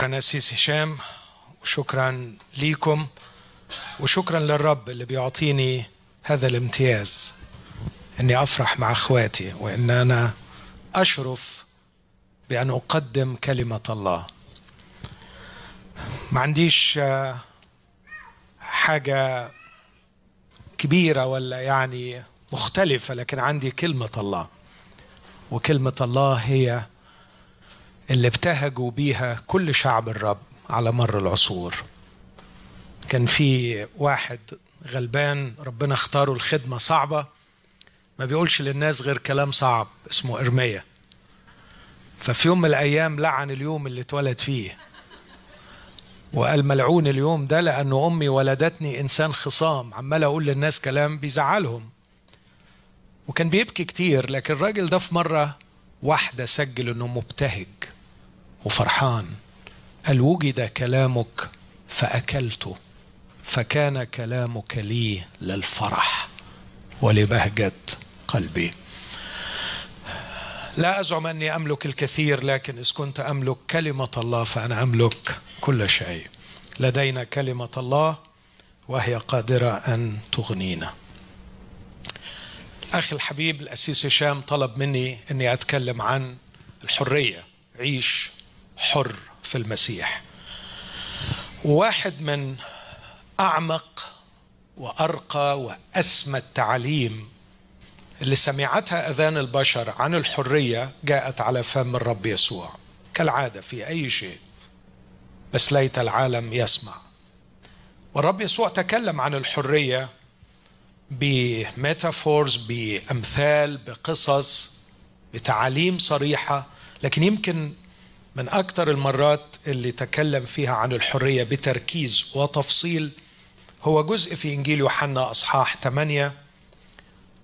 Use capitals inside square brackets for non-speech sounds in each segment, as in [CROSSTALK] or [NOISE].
شكرا أسيس هشام وشكرا ليكم وشكرا للرب اللي بيعطيني هذا الامتياز إني أفرح مع أخواتي وإن أنا أشرف بأن أقدم كلمة الله. ما عنديش آه، حاجة كبيرة ولا يعني مختلفة لكن عندي كلمة الله وكلمة الله هي اللي ابتهجوا بيها كل شعب الرب على مر العصور. كان في واحد غلبان ربنا اختاره الخدمة صعبة. ما بيقولش للناس غير كلام صعب اسمه إرميا. ففي يوم من الأيام لعن اليوم اللي اتولد فيه. وقال ملعون اليوم ده لأنه أمي ولدتني إنسان خصام عمال أقول للناس كلام بيزعلهم. وكان بيبكي كتير لكن الراجل ده في مرة واحدة سجل إنه مبتهج. وفرحان. قال وجد كلامك فأكلته فكان كلامك لي للفرح ولبهجة قلبي. لا أزعم أني أملك الكثير لكن إذ كنت أملك كلمة الله فأنا أملك كل شيء. لدينا كلمة الله وهي قادرة أن تغنينا. أخي الحبيب الأسيس هشام طلب مني أني أتكلم عن الحرية عيش حر في المسيح. وواحد من أعمق وأرقى وأسمى التعاليم اللي سمعتها أذان البشر عن الحرية جاءت على فم الرب يسوع. كالعادة في أي شيء بس ليت العالم يسمع. والرب يسوع تكلم عن الحرية بميتافورز بأمثال بقصص بتعاليم صريحة لكن يمكن من أكثر المرات اللي تكلم فيها عن الحرية بتركيز وتفصيل هو جزء في إنجيل يوحنا أصحاح 8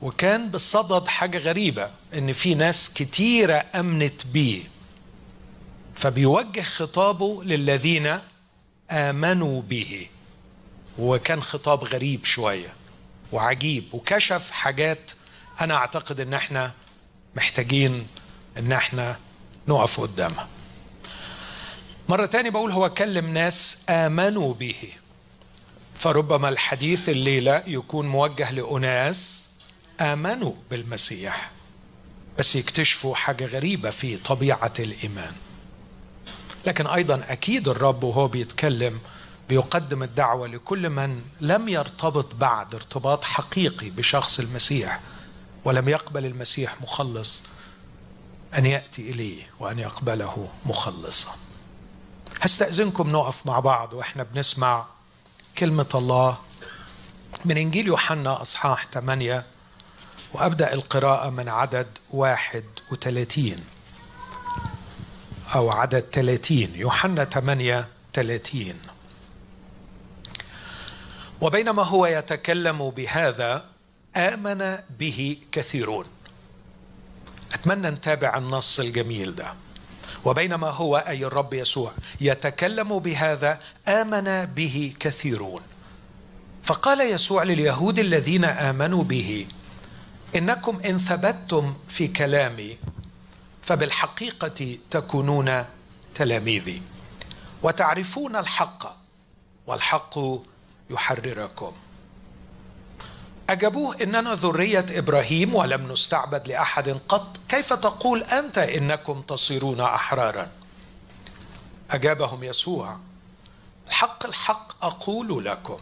وكان بالصدد حاجة غريبة إن في ناس كتيرة أمنت بيه فبيوجه خطابه للذين آمنوا به وكان خطاب غريب شوية وعجيب وكشف حاجات أنا أعتقد إن إحنا محتاجين إن إحنا نقف قدامها. مرة تاني بقول هو كلم ناس آمنوا به. فربما الحديث الليلة يكون موجه لأناس آمنوا بالمسيح بس يكتشفوا حاجة غريبة في طبيعة الإيمان. لكن أيضا أكيد الرب وهو بيتكلم بيقدم الدعوة لكل من لم يرتبط بعد ارتباط حقيقي بشخص المسيح ولم يقبل المسيح مخلص أن يأتي إليه وأن يقبله مخلصا. هستأذنكم نقف مع بعض وإحنا بنسمع كلمة الله من إنجيل يوحنا أصحاح 8 وأبدأ القراءة من عدد 31 أو عدد 30 يوحنا 8 30 وبينما هو يتكلم بهذا آمن به كثيرون. أتمنى نتابع النص الجميل ده. وبينما هو أي الرب يسوع يتكلم بهذا آمن به كثيرون. فقال يسوع لليهود الذين آمنوا به إنكم إن ثبتتم في كلامي فبالحقيقة تكونون تلاميذي. وتعرفون الحق والحق يحرركم. أجابوه إننا ذرية إبراهيم ولم نستعبد لأحد قط. كيف تقول أنت إنكم تصيرون أحرارا؟ أجابهم يسوع الحق الحق أقول لكم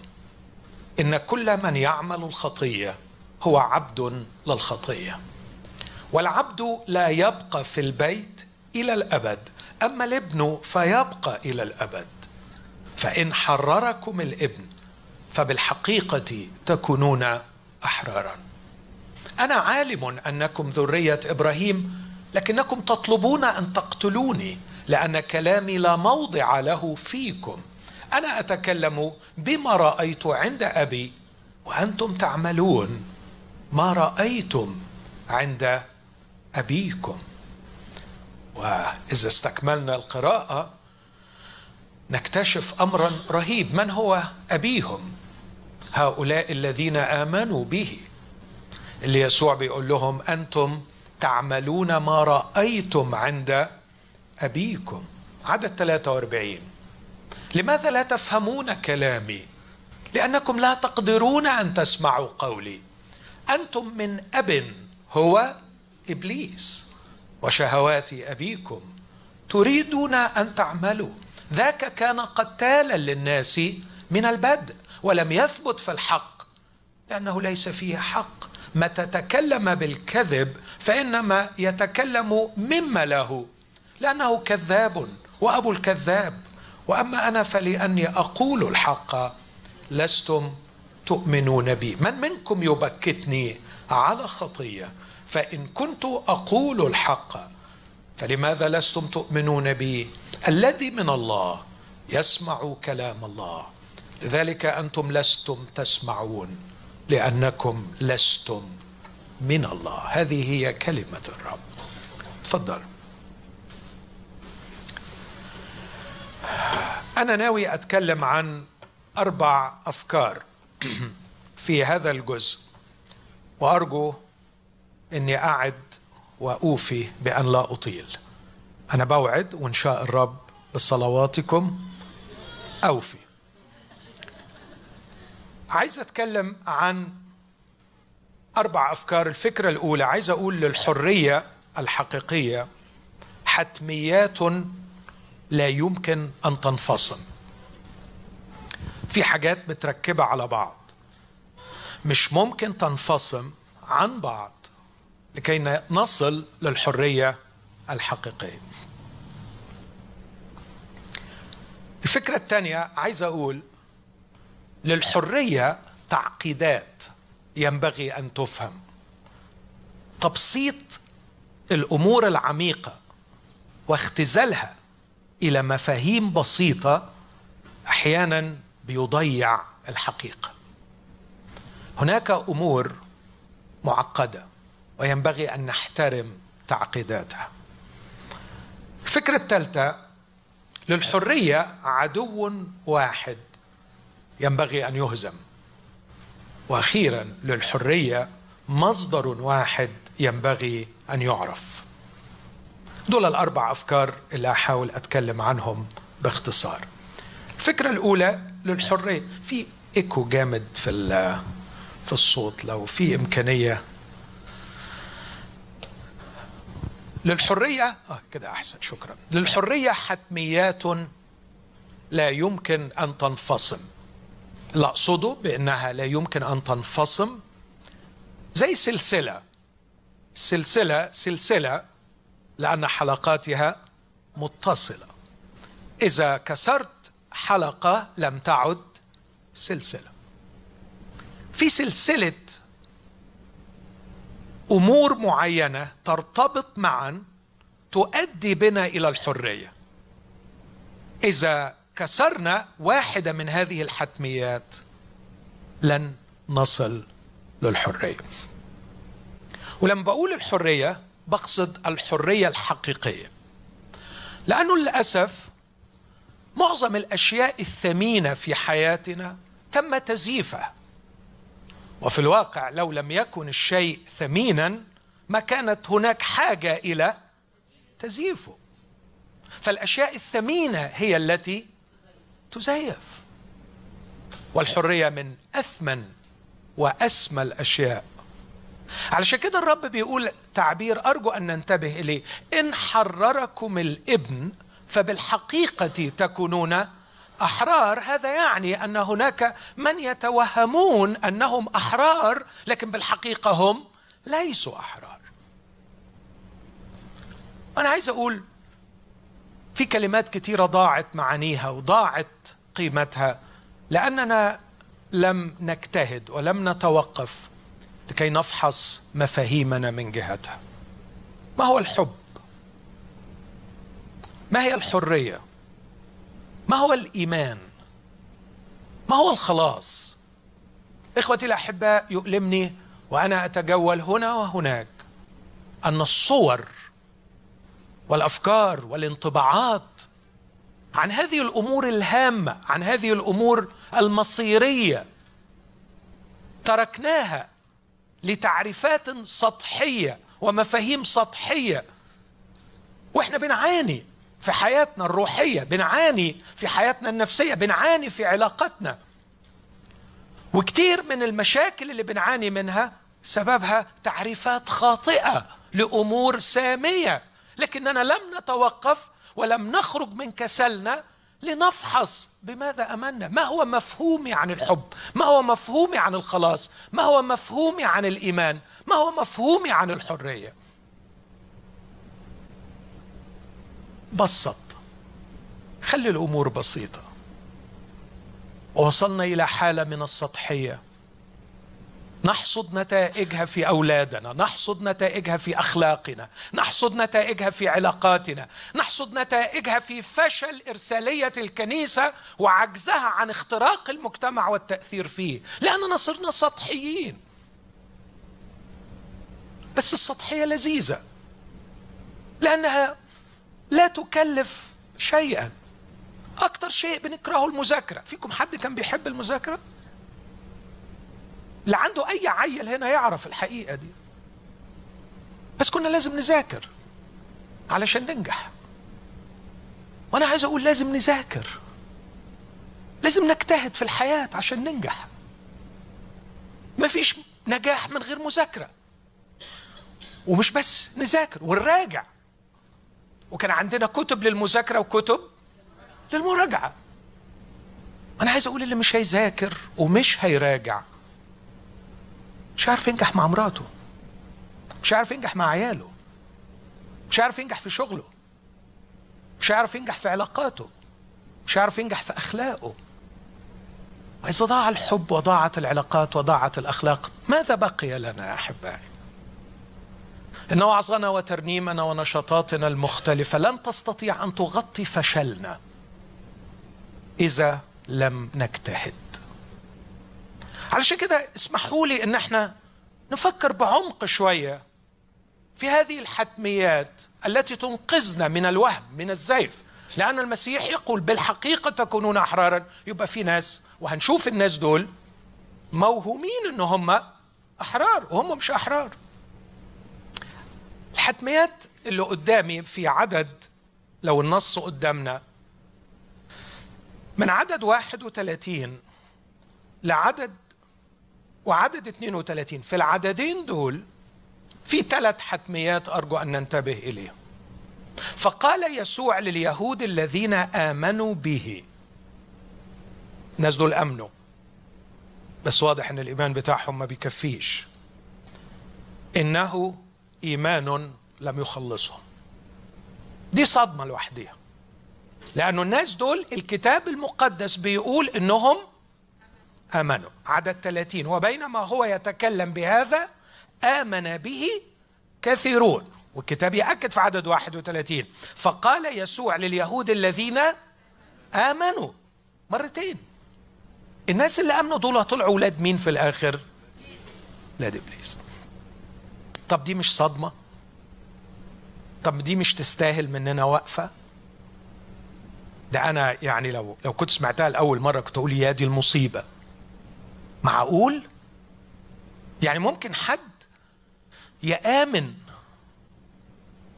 إن كل من يعمل الخطية هو عبد للخطية والعبد لا يبقى في البيت إلى الأبد أما الابن فيبقى إلى الأبد. فإن حرركم الابن فبالحقيقة تكونون أحرارا. أنا عالم أنكم ذرية إبراهيم لكنكم تطلبون أن تقتلوني لأن كلامي لا موضع له فيكم. أنا أتكلم بما رأيت عند أبي وأنتم تعملون ما رأيتم عند أبيكم. وإذا استكملنا القراءة نكتشف أمرا رهيب. من هو أبيهم؟ هؤلاء الذين آمنوا به. اللي يسوع بيقول لهم أنتم تعملون ما رأيتم عند أبيكم. عدد 43 لماذا لا تفهمون كلامي؟ لأنكم لا تقدرون أن تسمعوا قولي. أنتم من أب هو إبليس وشهوات أبيكم. تريدون أن تعملوا. ذاك كان قتالا للناس من البدء. ولم يثبت في الحق لأنه ليس فيه حق. متى تكلم بالكذب فإنما يتكلم مما له لأنه كذاب وأبو الكذاب. وأما أنا فلأني أقول الحق لستم تؤمنون بي. من منكم يبكتني على خطية؟ فإن كنت أقول الحق فلماذا لستم تؤمنون بي؟ الذي من الله يسمع كلام الله. لذلك أنتم لستم تسمعون لأنكم لستم من الله. هذه هي كلمة الرب. تفضل. أنا ناوي أتكلم عن أربع أفكار [CLEARS THROAT] في هذا الجزء وأرجو أني أعد وأوفي بأن لا أطيل. أنا بوعد وإن شاء الرب بصلواتكم أوفي. عايز أتكلم عن أربع أفكار. الفكرة الأولى عايز أقول للحرية الحقيقية حتميات لا يمكن أن تنفصل. في حاجات متركبة على بعض مش ممكن تنفصل عن بعض لكي نصل للحرية الحقيقية. الفكرة الثانية عايز أقول للحرية تعقيدات ينبغي أن تفهم. تبسيط الأمور العميقة واختزالها إلى مفاهيم بسيطة أحيانا بيضيع الحقيقة. هناك أمور معقدة وينبغي أن نحترم تعقيداتها. الفكرة الثالثة للحرية عدو واحد. ينبغي أن يهزم. وأخيرا للحرية مصدر واحد ينبغي أن يعرف. دول الأربع أفكار اللي أحاول أتكلم عنهم باختصار. الفكرة الأولى للحرية. في إيكو جامد في في الصوت لو في إمكانية. للحرية آه كده أحسن شكرا. للحرية حتميات لا يمكن أن تنفصم لا أقصده بأنها لا يمكن أن تنفصم. زي سلسلة. سلسلة سلسلة لأن حلقاتها متصلة. إذا كسرت حلقة لم تعد سلسلة. في سلسلة أمور معينة ترتبط معا تؤدي بنا إلى الحرية. إذا كسرنا واحدة من هذه الحتميات. لن نصل للحرية. ولما بقول الحرية بقصد الحرية الحقيقية. لأنه للأسف معظم الأشياء الثمينة في حياتنا تم تزييفها. وفي الواقع لو لم يكن الشيء ثمينا ما كانت هناك حاجة إلى تزييفه. فالأشياء الثمينة هي التي تزيف. والحرية من أثمن وأسمى الأشياء. علشان كده الرب بيقول تعبير أرجو أن ننتبه إليه. إن حرركم الإبن فبالحقيقة تكونون أحرار. هذا يعني أن هناك من يتوهمون أنهم أحرار لكن بالحقيقة هم ليسوا أحرار. أنا عايز أقول في كلمات كثيرة ضاعت معانيها وضاعت قيمتها لأننا لم نجتهد ولم نتوقف لكي نفحص مفاهيمنا من جهتها. ما هو الحب؟ ما هي الحرية؟ ما هو الإيمان؟ ما هو الخلاص؟ إخوتي الأحباء يؤلمني وأنا أتجول هنا وهناك أن الصور والأفكار والانطباعات عن هذه الأمور الهامة عن هذه الأمور المصيرية تركناها لتعريفات سطحية ومفاهيم سطحية. وإحنا بنعاني في حياتنا الروحية بنعاني في حياتنا النفسية بنعاني في علاقتنا وكتير من المشاكل اللي بنعاني منها سببها تعريفات خاطئة لأمور سامية. لكننا لم نتوقف ولم نخرج من كسلنا لنفحص بماذا امنا ما هو مفهومي عن الحب؟ ما هو مفهومي عن الخلاص؟ ما هو مفهومي عن الإيمان؟ ما هو مفهومي عن الحرية؟ بسط. خلي الأمور بسيطة. ووصلنا إلى حالة من السطحية. نحصد نتائجها في أولادنا نحصد نتائجها في أخلاقنا نحصد نتائجها في علاقاتنا نحصد نتائجها في فشل إرسالية الكنيسة وعجزها عن اختراق المجتمع والتأثير فيه. لأننا صرنا سطحيين. بس السطحية لذيذة. لأنها لا تكلف شيئا. أكتر شيء بنكرهه المذاكرة. فيكم حد كان بيحب المذاكرة؟ اللي عنده أي عيل هنا يعرف الحقيقة دي. بس كنا لازم نذاكر علشان ننجح. وأنا عايز أقول لازم نذاكر. لازم نجتهد في الحياة عشان ننجح. مفيش نجاح من غير مذاكرة. ومش بس نذاكر ونراجع. وكان عندنا كتب للمذاكرة وكتب للمراجعة. أنا عايز أقول اللي مش هيذاكر ومش هيراجع مش عارف ينجح مع مراته. مش عارف ينجح مع عياله. مش عارف ينجح في شغله. مش عارف ينجح في علاقاته. مش عارف ينجح في أخلاقه. وإذا ضاع الحب وضاعت العلاقات وضاعت الأخلاق ماذا بقي لنا يا أحبائي؟ ان وعظنا وترنيمنا ونشاطاتنا المختلفة لن تستطيع أن تغطي فشلنا إذا لم نجتهد. علشان كده اسمحوا لي ان إحنا نفكر بعمق شوية في هذه الحتميات التي تنقذنا من الوهم من الزيف. لأن المسيح يقول بالحقيقة تكونون أحرارا. يبقى في ناس وهنشوف الناس دول موهومين إن هم أحرار وهم مش أحرار. الحتميات اللي قدامي في عدد لو النص قدامنا من عدد 31 لعدد وعدد 32 في العددين دول في ثلاث حتميات أرجو أن ننتبه إليهم. فقال يسوع لليهود الذين آمنوا به. الناس دول آمنوا. بس واضح إن الإيمان بتاعهم ما بيكفيش. إنه إيمان لم يخلصهم دي صدمة لوحدها لأنه الناس دول الكتاب المقدس بيقول إنهم آمنوا. عدد 30 وبينما هو يتكلم بهذا آمن به كثيرون. والكتاب يأكد في عدد 31 فقال يسوع لليهود الذين آمنوا مرتين. الناس اللي آمنوا دول طلعوا أولاد مين في الآخر؟ أولاد إبليس. طب دي مش صدمة؟ طب دي مش تستاهل مننا وقفة؟ ده أنا يعني لو لو كنت سمعتها لأول مرة كنت أقول يا دي المصيبة. معقول؟ يعني ممكن حد يآمن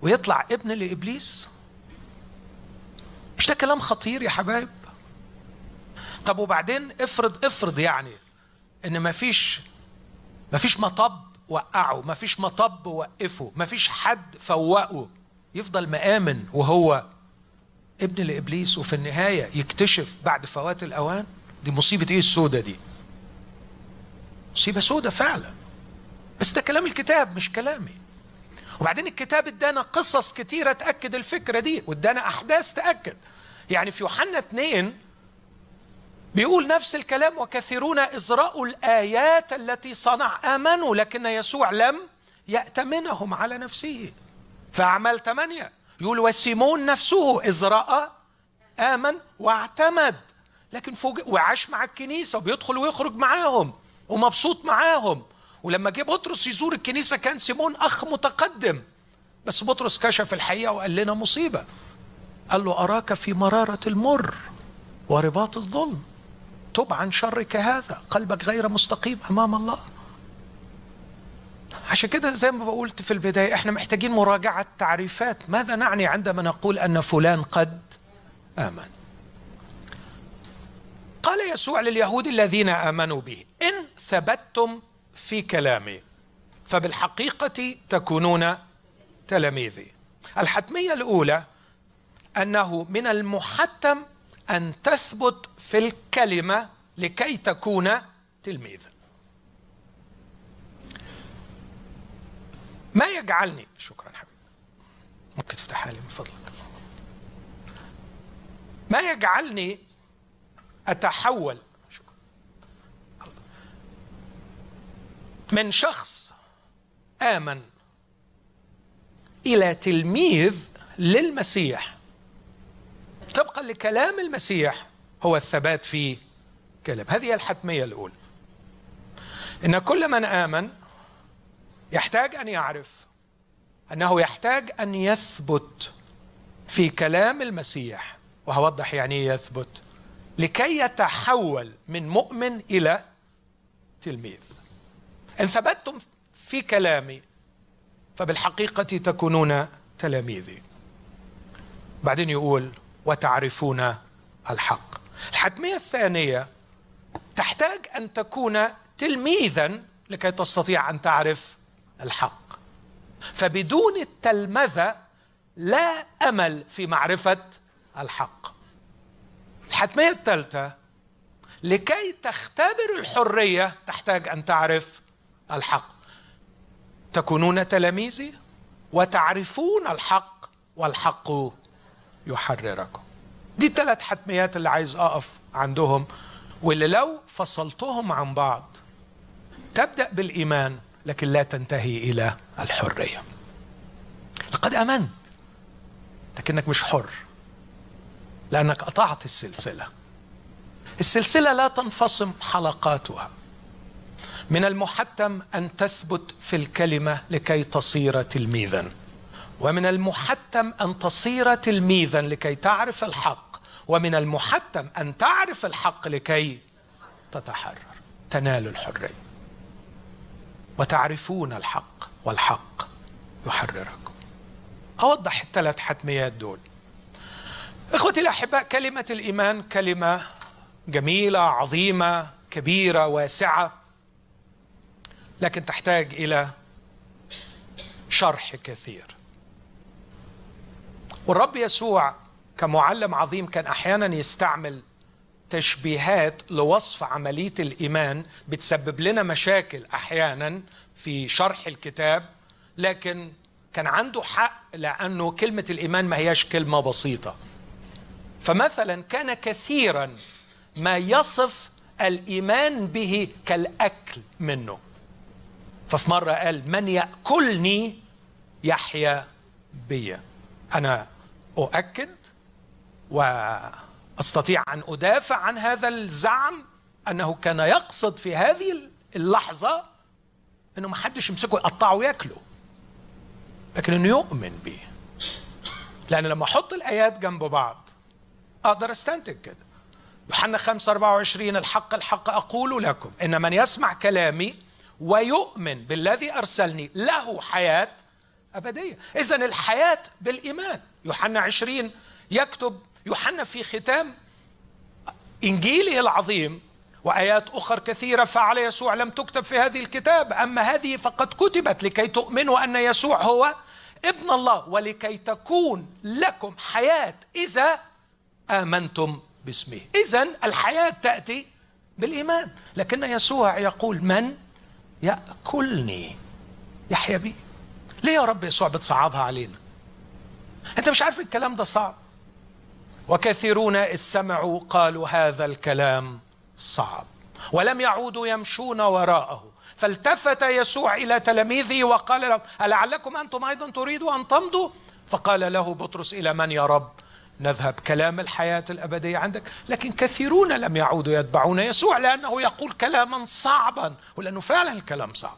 ويطلع ابن لإبليس؟ مش ده كلام خطير يا حبايب؟ طب وبعدين افرض افرض يعني إن مفيش مفيش مطب وقعه مفيش مطب وقفه مفيش حد فوقه يفضل مآمن وهو ابن لإبليس وفي النهاية يكتشف بعد فوات الأوان؟ دي مصيبة إيه السودة دي؟ مصيبه سودة فعلا. بس ده كلام الكتاب مش كلامي. وبعدين الكتاب ادانا قصص كتيرة تأكد الفكرة دي وادانا أحداث تأكد. يعني في يوحنا 2 بيقول نفس الكلام وكثيرون إزرأوا الآيات التي صنع امنوا لكن يسوع لم يأتمنهم على نفسه. فأعمال ثمانية يقول وسيمون نفسه إذ رأى آمن واعتمد لكن فوق وعاش مع الكنيسة وبيدخل ويخرج معاهم. ومبسوط معاهم. ولما جه بطرس يزور الكنيسة كان سيمون أخ متقدم. بس بطرس كشف الحقيقة وقال لنا مصيبة. قال له أراك في مرارة المر ورباط الظلم. تب عن شرك هذا. قلبك غير مستقيم أمام الله. عشان كده زي ما قلت في البداية إحنا محتاجين مراجعة تعريفات ماذا نعني عندما نقول أن فلان قد آمن؟ قال يسوع لليهود الذين آمنوا به إن ثبتتم في كلامي فبالحقيقة تكونون تلاميذي. الحتمية الأولى أنه من المحتم أن تثبت في الكلمة لكي تكون تلميذا ما يجعلني شكرا حبيبي. ممكن تفتحها لي من فضلك. ما يجعلني أتحول. من شخص آمن إلى تلميذ للمسيح. طبقا لكلام المسيح هو الثبات في كلام هذه الحتمية الأولى. إن كل من آمن يحتاج أن يعرف أنه يحتاج أن يثبت في كلام المسيح وهوضح يعني إيه يثبت؟ لكي يتحول من مؤمن إلى تلميذ. إن ثبتتم في كلامي فبالحقيقة تكونون تلاميذي. بعدين يقول وتعرفون الحق. الحتمية الثانية تحتاج أن تكون تلميذا لكي تستطيع أن تعرف الحق. فبدون التلمذة لا أمل في معرفة الحق. الحتمية الثالثة لكي تختبر الحرية تحتاج أن تعرف الحق. تكونون تلاميذي وتعرفون الحق والحق يحرركم. دي الثلاث حتميات اللي عايز أقف عندهم واللي لو فصلتهم عن بعض تبدأ بالإيمان لكن لا تنتهي إلى الحرية. لقد آمنت لكنك مش حر. لأنك قطعت السلسلة. السلسلة لا تنفصم حلقاتها. من المحتم أن تثبت في الكلمة لكي تصير تلميذا. ومن المحتم أن تصير تلميذا لكي تعرف الحق. ومن المحتم أن تعرف الحق لكي تتحرر. تنال الحرية. وتعرفون الحق والحق يحرركم. أوضح الثلاث حتميات دول. إخوتي الأحباء كلمة الإيمان كلمة جميلة عظيمة كبيرة واسعة لكن تحتاج إلى شرح كثير. والرب يسوع كمعلم عظيم كان أحيانا يستعمل تشبيهات لوصف عملية الإيمان بتسبب لنا مشاكل أحيانا في شرح الكتاب لكن كان عنده حق لأنه كلمة الإيمان ما هياش كلمة بسيطة. فمثلا كان كثيرا ما يصف الإيمان به كالأكل منه. ففي مرة قال من يأكلني يحيا بي. أنا أؤكد و استطيع أن أدافع عن هذا الزعم أنه كان يقصد في هذه اللحظة إنه ما حدش يمسكه يقطعه وياكله. لكن إنه يؤمن به لأن لما أحط الآيات جنب بعض أقدر أستنتج كده. يوحنا 5 24 الحق الحق أقول لكم إن من يسمع كلامي ويؤمن بالذي أرسلني له حياة أبدية. اذا الحياة بالإيمان. يوحنا 20 يكتب يوحنا في ختام إنجيله العظيم وآيات أخر كثيرة فعل يسوع لم تكتب في هذه الكتاب أما هذه فقد كتبت لكي تؤمنوا أن يسوع هو ابن الله ولكي تكون لكم حياة إذا آمنتم باسمه. اذا الحياة تأتي بالإيمان. لكن يسوع يقول من يأكلني؟ يحيا بي. ليه يا رب يسوع بتصعبها علينا؟ أنت مش عارف الكلام ده صعب. وكثيرون إذ سمعوا قالوا هذا الكلام صعب. ولم يعودوا يمشون وراءه. فالتفت يسوع إلى تلاميذه وقال لهم ألعلكم أنتم أيضا تريدوا أن تمضوا؟ فقال له بطرس إلى من يا رب؟ نذهب كلام الحياة الأبدية عندك. لكن كثيرون لم يعودوا يتبعون يسوع لأنه يقول كلاما صعبا ولأنه فعلا الكلام صعب.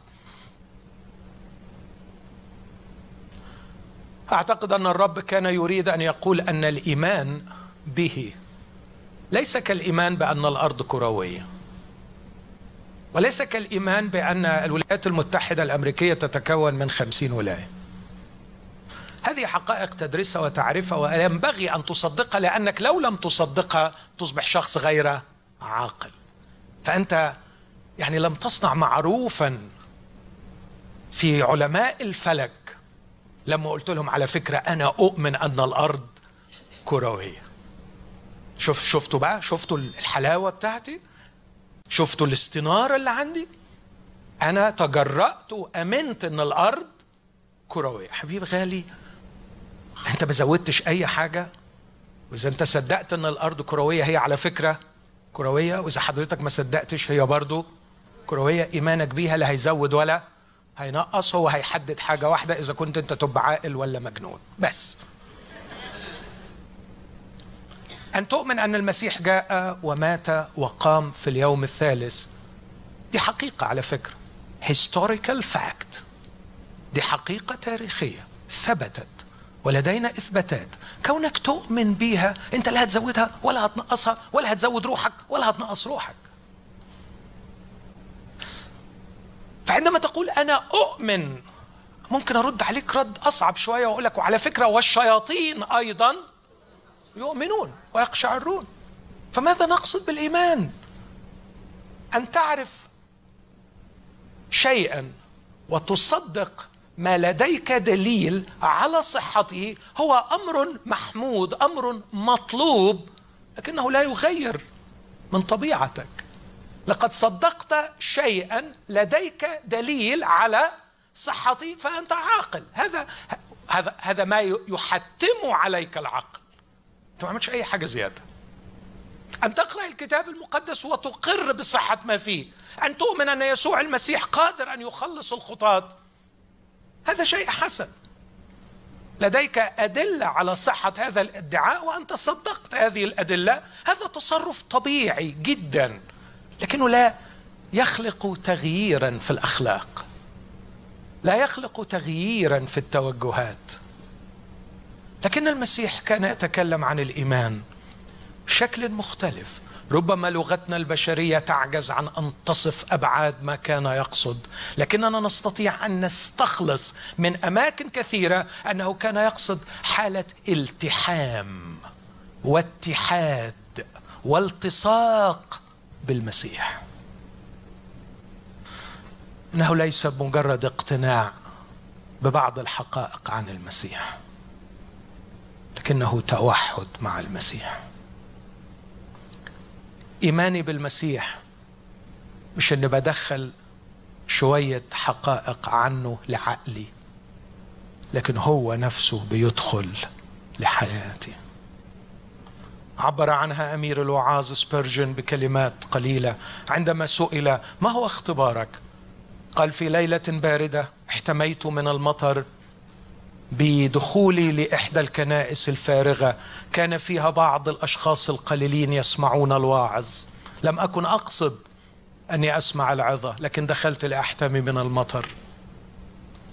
أعتقد أن الرب كان يريد أن يقول أن الإيمان به ليس كالإيمان بأن الأرض كروية وليس كالإيمان بأن الولايات المتحدة الأمريكية تتكون من خمسين ولاية. هذه حقائق تدرسها وتعرفها وينبغي أن تصدقها لأنك لو لم تصدقها تصبح شخص غير عاقل. فأنت يعني لم تصنع معروفا في علماء الفلك. لما قلت لهم على فكرة أنا أؤمن أن الأرض كروية. شوف شفتوا بقى؟ شفتوا الحلاوة بتاعتي؟ شفتوا الاستنارة اللي عندي؟ أنا تجرأت وأمنت أن الأرض كروية. حبيبي غالي أنت ما زودتش أي حاجة؟ وإذا أنت صدقت أن الأرض كروية هي على فكرة كروية. وإذا حضرتك ما صدقتش هي برضو كروية. إيمانك بيها لا هيزود ولا هينقص هو هيحدد حاجة واحدة إذا كنت أنت تبقى عاقل ولا مجنون. بس. أن تؤمن أن المسيح جاء ومات وقام في اليوم الثالث دي حقيقة على فكرة. Historical fact. دي حقيقة تاريخية. ثبتت. ولدينا إثباتات. كونك تؤمن بيها أنت لا هتزودها ولا هتنقصها ولا هتزود روحك ولا هتنقص روحك. فعندما تقول أنا أؤمن ممكن أرد عليك رد أصعب شوية وأقول لك وعلى فكرة والشياطين أيضا يؤمنون ويقشعرون. فماذا نقصد بالإيمان؟ أن تعرف شيئا وتصدق ما لديك دليل على صحته هو أمر محمود أمر مطلوب لكنه لا يغير من طبيعتك. لقد صدقت شيئا لديك دليل على صحته فأنت عاقل. هذا هذا هذا ما يحتم عليك العقل. أنت ما عملتش أي حاجة زيادة. أن تقرأ الكتاب المقدس وتقر بصحة ما فيه. أن تؤمن أن يسوع المسيح قادر أن يخلص الخطاة. هذا شيء حسن. لديك أدلة على صحة هذا الادعاء وانت صدقت هذه الأدلة. هذا تصرف طبيعي جدا لكنه لا يخلق تغييرا في الأخلاق. لا يخلق تغييرا في التوجهات. لكن المسيح كان يتكلم عن الإيمان بشكل مختلف. ربما لغتنا البشرية تعجز عن أن تصف أبعاد ما كان يقصد. لكننا نستطيع أن نستخلص من أماكن كثيرة أنه كان يقصد حالة التحام واتحاد والتصاق بالمسيح. إنه ليس مجرد اقتناع ببعض الحقائق عن المسيح لكنه توحد مع المسيح. إيماني بالمسيح. مش إني بدخل شوية حقائق عنه لعقلي لكن هو نفسه بيدخل لحياتي. عبر عنها أمير الوعاظ سبيرجن بكلمات قليلة. عندما سئل ما هو اختبارك؟ قال في ليلة باردة احتميت من المطر بدخولي لإحدى الكنائس الفارغة. كان فيها بعض الأشخاص القليلين يسمعون الواعظ. لم أكن أقصد أني أسمع العظة لكن دخلت لأحتمي من المطر.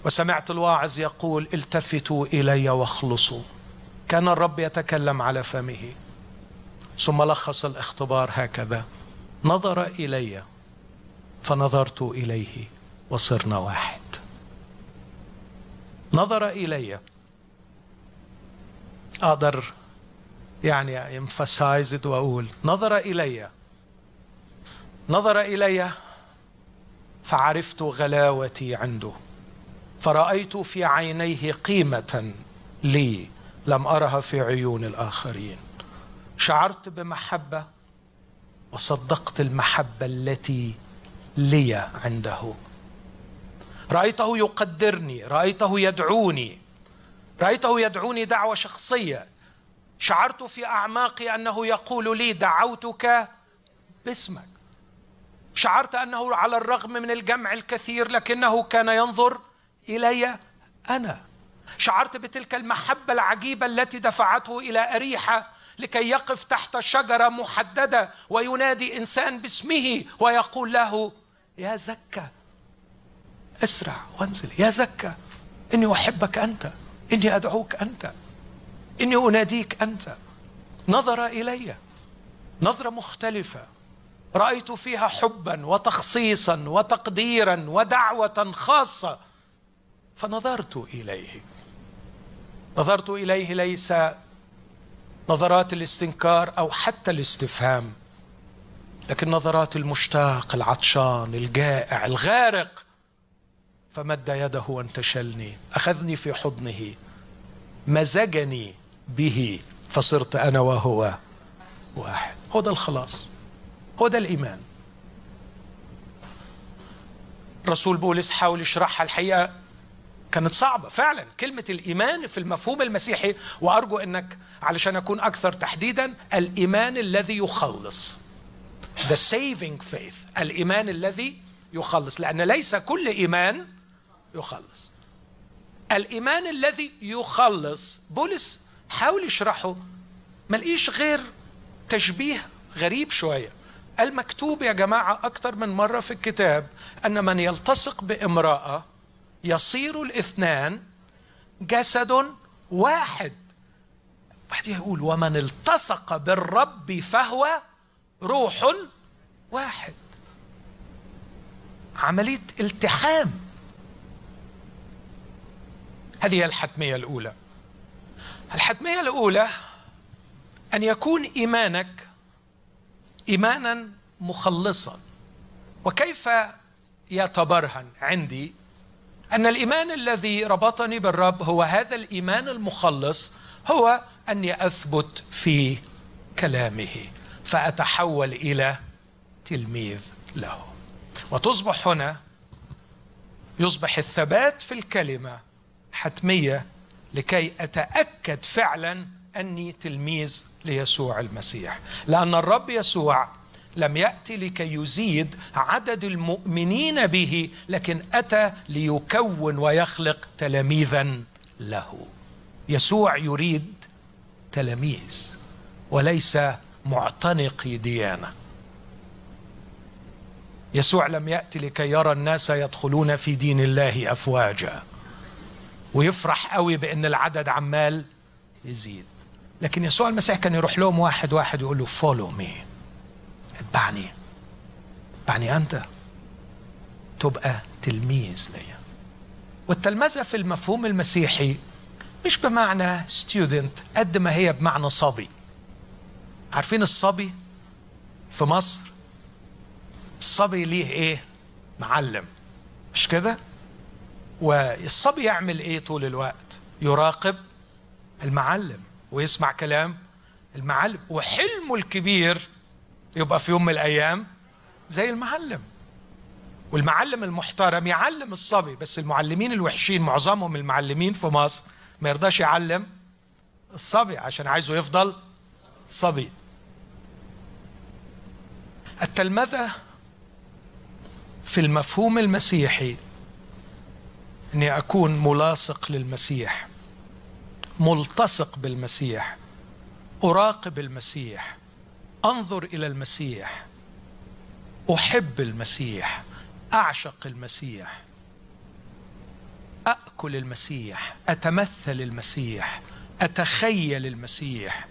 وسمعت الواعظ يقول التفتوا إلي واخلصوا. كان الرب يتكلم على فمه. ثم لخص الاختبار هكذا نظر إلي فنظرت إليه وصرنا واحد. نظر إلي. أقدر يعني emphasize وأقول. نظر إلي. نظر إلي فعرفت غلاوتي عنده. فرأيت في عينيه قيمة لي لم أرها في عيون الآخرين. شعرت بمحبة وصدقت المحبة التي لي عنده. رأيته يقدرني رأيته يدعوني رأيته يدعوني دعوة شخصية. شعرت في أعماقي أنه يقول لي دعوتك باسمك. شعرت أنه على الرغم من الجمع الكثير لكنه كان ينظر إلي أنا. شعرت بتلك المحبة العجيبة التي دفعته إلى أريحة لكي يقف تحت شجرة محددة وينادي إنسان باسمه ويقول له يا زكا اسرع وانزل. يا زكا إني أحبك أنت. إني أدعوك أنت. إني أناديك أنت. نظر إلي. نظرة مختلفة. رأيت فيها حبا وتخصيصا وتقديرا ودعوة خاصة. فنظرت إليه. نظرت إليه ليس نظرات الاستنكار أو حتى الاستفهام لكن نظرات المشتاق العطشان الجائع الغارق. فمد يده وانتشلني. أخذني في حضنه. مزجني به. فصرت أنا وهو واحد. هو ده الخلاص. هو ده الإيمان. رسول بولس حاول يشرحها الحقيقة كانت صعبة. فعلا كلمة الإيمان في المفهوم المسيحي وأرجو أنك علشان أكون أكثر تحديدا الإيمان الذي يخلص. The saving faith. الإيمان الذي يخلص. لأن ليس كل إيمان يخلص. الإيمان الذي يخلص بولس حاول يشرحه ما لقيش غير تشبيه غريب شوية. المكتوب يا جماعة أكثر من مرة في الكتاب أن من يلتصق بامرأة يصير الاثنان جسد واحد. بعدين يقول ومن التصق بالرب فهو روح واحد. عملية التحام. هذه الحتمية الأولى. الحتمية الأولى أن يكون إيمانك إيمانا مخلصا. وكيف يتبرهن عندي أن الإيمان الذي ربطني بالرب هو هذا الإيمان المخلص هو أني أثبت في كلامه فأتحول إلى تلميذ له. وتصبح هنا يصبح الثبات في الكلمة حتمية لكي أتأكد فعلا أني تلميذ ليسوع المسيح. لأن الرب يسوع لم يأتي لكي يزيد عدد المؤمنين به لكن أتى ليكون ويخلق تلاميذا له. يسوع يريد تلاميذ وليس معتنقي ديانة. يسوع لم يأتي لكي يرى الناس يدخلون في دين الله افواجا. ويفرح قوي بأن العدد عمال يزيد. لكن يسوع المسيح كان يروح لهم واحد واحد يقول له follow me اتبعني. اتبعني أنت. تبقى تلميذ ليا. والتلمذة في المفهوم المسيحي مش بمعنى student قد ما هي بمعنى صبي. عارفين الصبي في مصر؟ الصبي ليه إيه؟ معلم. مش كده؟ والصبي يعمل إيه طول الوقت؟ يراقب المعلم ويسمع كلام المعلم وحلمه الكبير يبقى في يوم من الأيام زي المعلم. والمعلم المحترم يعلم الصبي بس المعلمين الوحشين معظمهم المعلمين في مصر ما يرضاش يعلم الصبي عشان عايزه يفضل صبي. التلمذة في المفهوم المسيحي إني أكون ملاصق للمسيح ملتصق بالمسيح أراقب المسيح أنظر إلى المسيح أحب المسيح أعشق المسيح اكل المسيح أتمثل المسيح أتخيل المسيح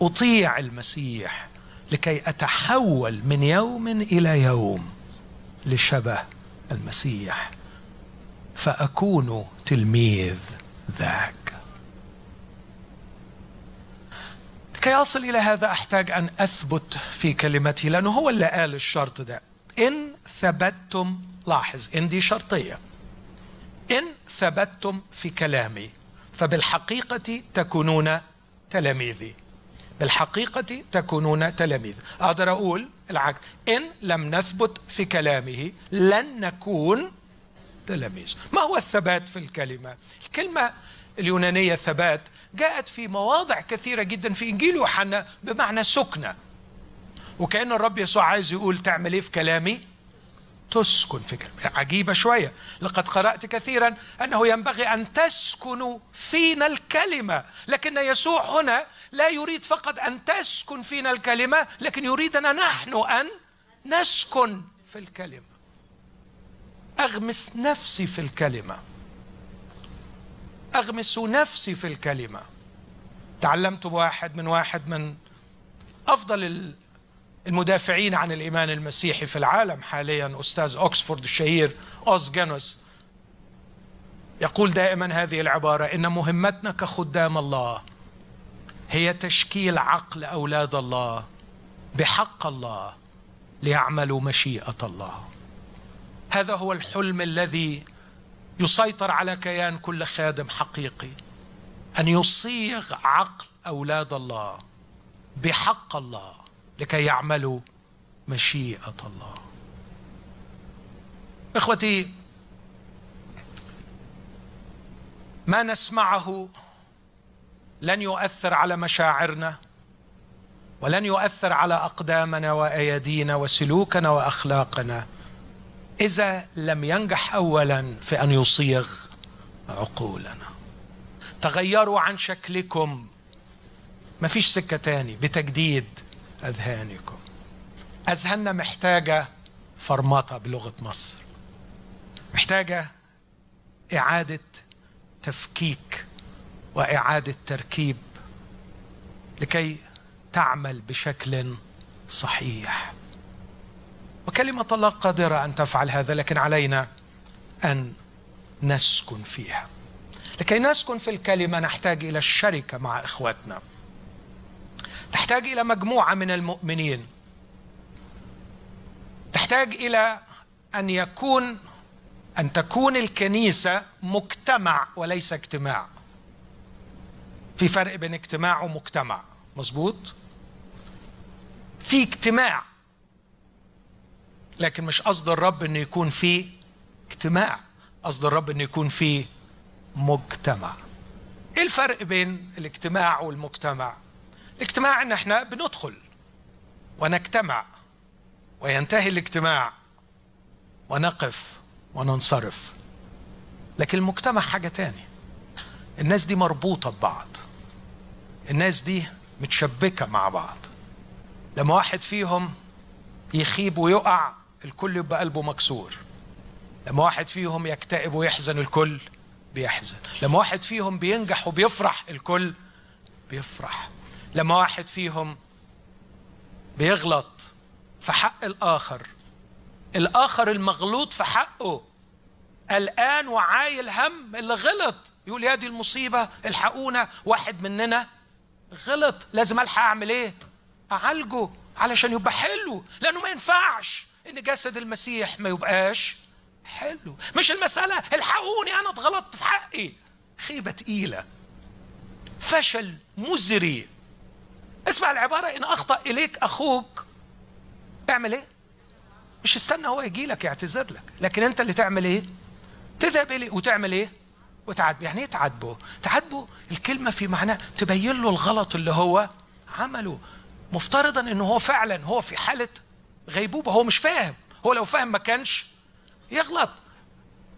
أطيع المسيح لكي أتحول من يوم إلى يوم لشبه المسيح. فأكون تلميذ ذاك. لكي أصل إلى هذا أحتاج أن أثبت في كلمتي لأنه هو اللي قال الشرط ده. إن ثبتتم لاحظ إن دي شرطية. إن ثبتتم في كلامي فبالحقيقة تكونون تلاميذي. بالحقيقة تكونون تلاميذ. أقدر أقول العكس. إن لم نثبت في كلامه لن نكون تلاميذ ما هو الثبات في الكلمة؟ الكلمة اليونانية ثبات جاءت في مواضع كثيرة جدا في إنجيل يوحنا بمعنى سكنة. وكأن الرب يسوع عايز يقول تعمل إيه في كلامي؟ تسكن في كلامي. عجيبة شوية. لقد قرأت كثيرا أنه ينبغي أن تسكن فينا الكلمة. لكن يسوع هنا لا يريد فقط أن تسكن فينا الكلمة لكن يريدنا نحن أن نسكن في الكلمة. أغمس نفسي في الكلمة. أغمس نفسي في الكلمة. تعلمت واحد من واحد من أفضل المدافعين عن الإيمان المسيحي في العالم حاليا أستاذ أكسفورد الشهير أوز جينوس. يقول دائما هذه العبارة إن مهمتنا كخدام الله هي تشكيل عقل أولاد الله بحق الله ليعملوا مشيئة الله. هذا هو الحلم الذي يسيطر على كيان كل خادم حقيقي أن يصيغ عقل أولاد الله بحق الله لكي يعملوا مشيئة الله. إخوتي ما نسمعه لن يؤثر على مشاعرنا ولن يؤثر على أقدامنا وايادينا وسلوكنا وأخلاقنا. إذا لم ينجح اولا في أن يصيغ عقولنا. تغيروا عن شكلكم. ما فيش سكة تاني. بتجديد أذهانكم. أذهاننا محتاجة فرمطة بلغة مصر. محتاجة إعادة تفكيك وإعادة تركيب لكي تعمل بشكل صحيح. وكلمة الله قادرة أن تفعل هذا لكن علينا أن نسكن فيها. لكي نسكن في الكلمة نحتاج إلى الشركة مع إخواتنا. تحتاج إلى مجموعة من المؤمنين. تحتاج إلى أن يكون أن تكون الكنيسة مجتمع وليس اجتماع. في فرق بين اجتماع ومجتمع. مظبوط؟ في اجتماع. لكن مش قصد الرب إنه يكون في اجتماع قصد الرب إنه يكون في مجتمع. إيه الفرق بين الاجتماع والمجتمع؟ الاجتماع إن إحنا بندخل ونجتمع وينتهي الاجتماع ونقف وننصرف. لكن المجتمع حاجة تاني. الناس دي مربوطة ببعض. الناس دي متشبكة مع بعض. لما واحد فيهم يخيب ويقع الكل يبقى قلبه مكسور. لما واحد فيهم يكتئب ويحزن الكل بيحزن. لما واحد فيهم بينجح وبيفرح الكل بيفرح. لما واحد فيهم بيغلط في حق الآخر الآخر المغلوط في حقه الآن وعايل هم اللي غلط. يقول يا دي المصيبة الحقونا واحد مننا غلط. لازم ألحق أعمل إيه؟ أعالجه علشان يبقى حلو لأنه ما ينفعش. إن جسد المسيح ما يبقاش حلو مش المسألة الحقوني أنا اتغلطت في حقي خيبة تقيلة فشل مزري اسمع العبارة إن أخطأ إليك أخوك اعمل إيه؟ مش استنى هو يجي لك يعتذر لك لكن أنت اللي تعمل إيه؟ تذهب إليه وتعمل إيه؟ وتعاتبه يعني إيه تعاتبه؟ تعاتبه الكلمة في معناه تبين له الغلط اللي هو عمله مفترضا إنه هو فعلا هو في حالة غيبوبة. هو مش فاهم. هو لو فاهم ما كانش يغلط.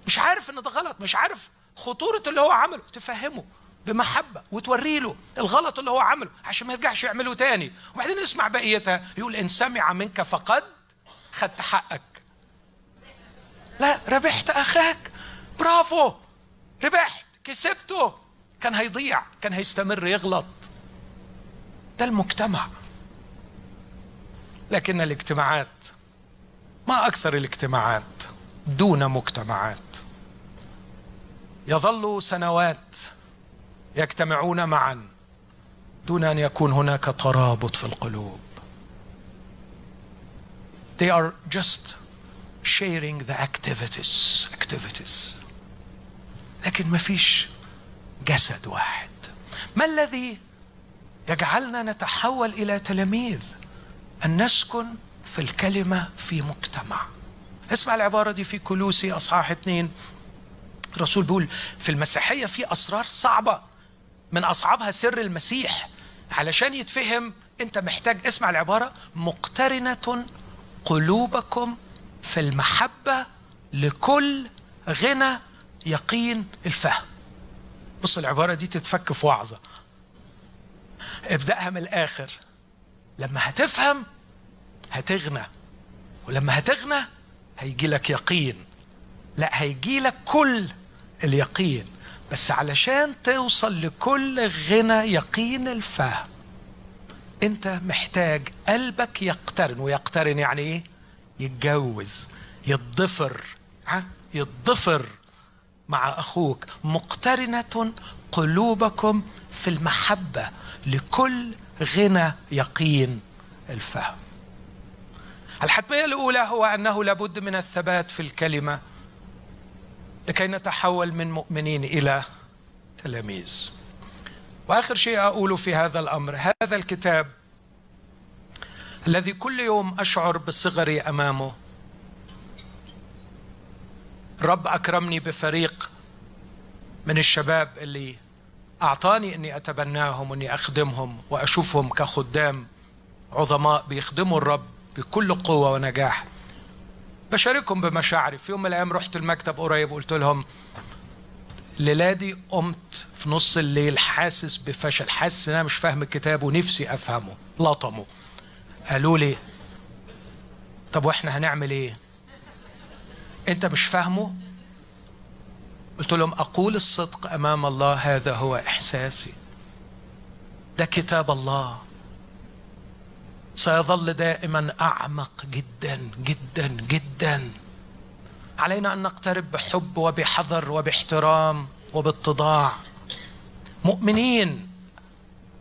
مش عارف إن ده غلط. مش عارف خطورة اللي هو عمله. تفهمه بمحبة وتوري له الغلط اللي هو عمله عشان ما يرجعش يعمله تاني. وبعدين اسمع بقيتها. يقول إن سمع منك فقد خدت حقك. لا ربحت أخاك. برافو. ربحت. كسبته. كان هيضيع. كان هيستمر يغلط. ده المجتمع. لكن الاجتماعات ما أكثر الاجتماعات دون مجتمعات. يظل سنوات يجتمعون معا دون أن يكون هناك ترابط في القلوب. They are just sharing the activities activities. لكن ما فيش جسد واحد. ما الذي يجعلنا نتحول إلى تلاميذ؟ أن نسكن في الكلمة في مجتمع. اسمع العبارة دي في كلوسي أصحاح اثنين الرسول بيقول في المسيحية في أسرار صعبة من أصعبها سر المسيح. علشان يتفهم أنت محتاج اسمع العبارة مقترنة قلوبكم في المحبة لكل غنى يقين الفهم. بص العبارة دي تتفك في وعظة. ابدأها من الآخر. لما هتفهم هتغنى. ولما هتغنى هيجي لك يقين. لا هيجي لك كل اليقين. بس علشان توصل لكل غنى يقين الفهم انت محتاج قلبك يقترن. ويقترن يعني إيه؟ يتجوز يتضفر. ها؟ يتضفر مع أخوك. مقترنة قلوبكم في المحبة لكل غنى يقين الفهم. الحتمية الأولى هو أنه لابد من الثبات في الكلمة لكي نتحول من مؤمنين إلى تلاميذ. وآخر شيء اقوله في هذا الأمر هذا الكتاب الذي كل يوم أشعر بصغري أمامه الرب أكرمني بفريق من الشباب اللي أعطاني أني أتبناهم وأني أخدمهم وأشوفهم كخدام عظماء بيخدموا الرب بكل قوة ونجاح. بشاركهم بمشاعري. في يوم من الأيام رحت المكتب قريب وقلت لهم ليلادي قمت في نص الليل حاسس بفشل حاسس إن أنا مش فاهم الكتاب ونفسي أفهمه. لطمه. قالوا لي طب وإحنا هنعمل إيه؟ أنت مش فاهمه؟ قلت لهم أقول الصدق أمام الله هذا هو إحساسي. ده كتاب الله. سيظل دائما أعمق جدا جدا جدا. علينا أن نقترب بحب وبحذر وباحترام وباتضاع. مؤمنين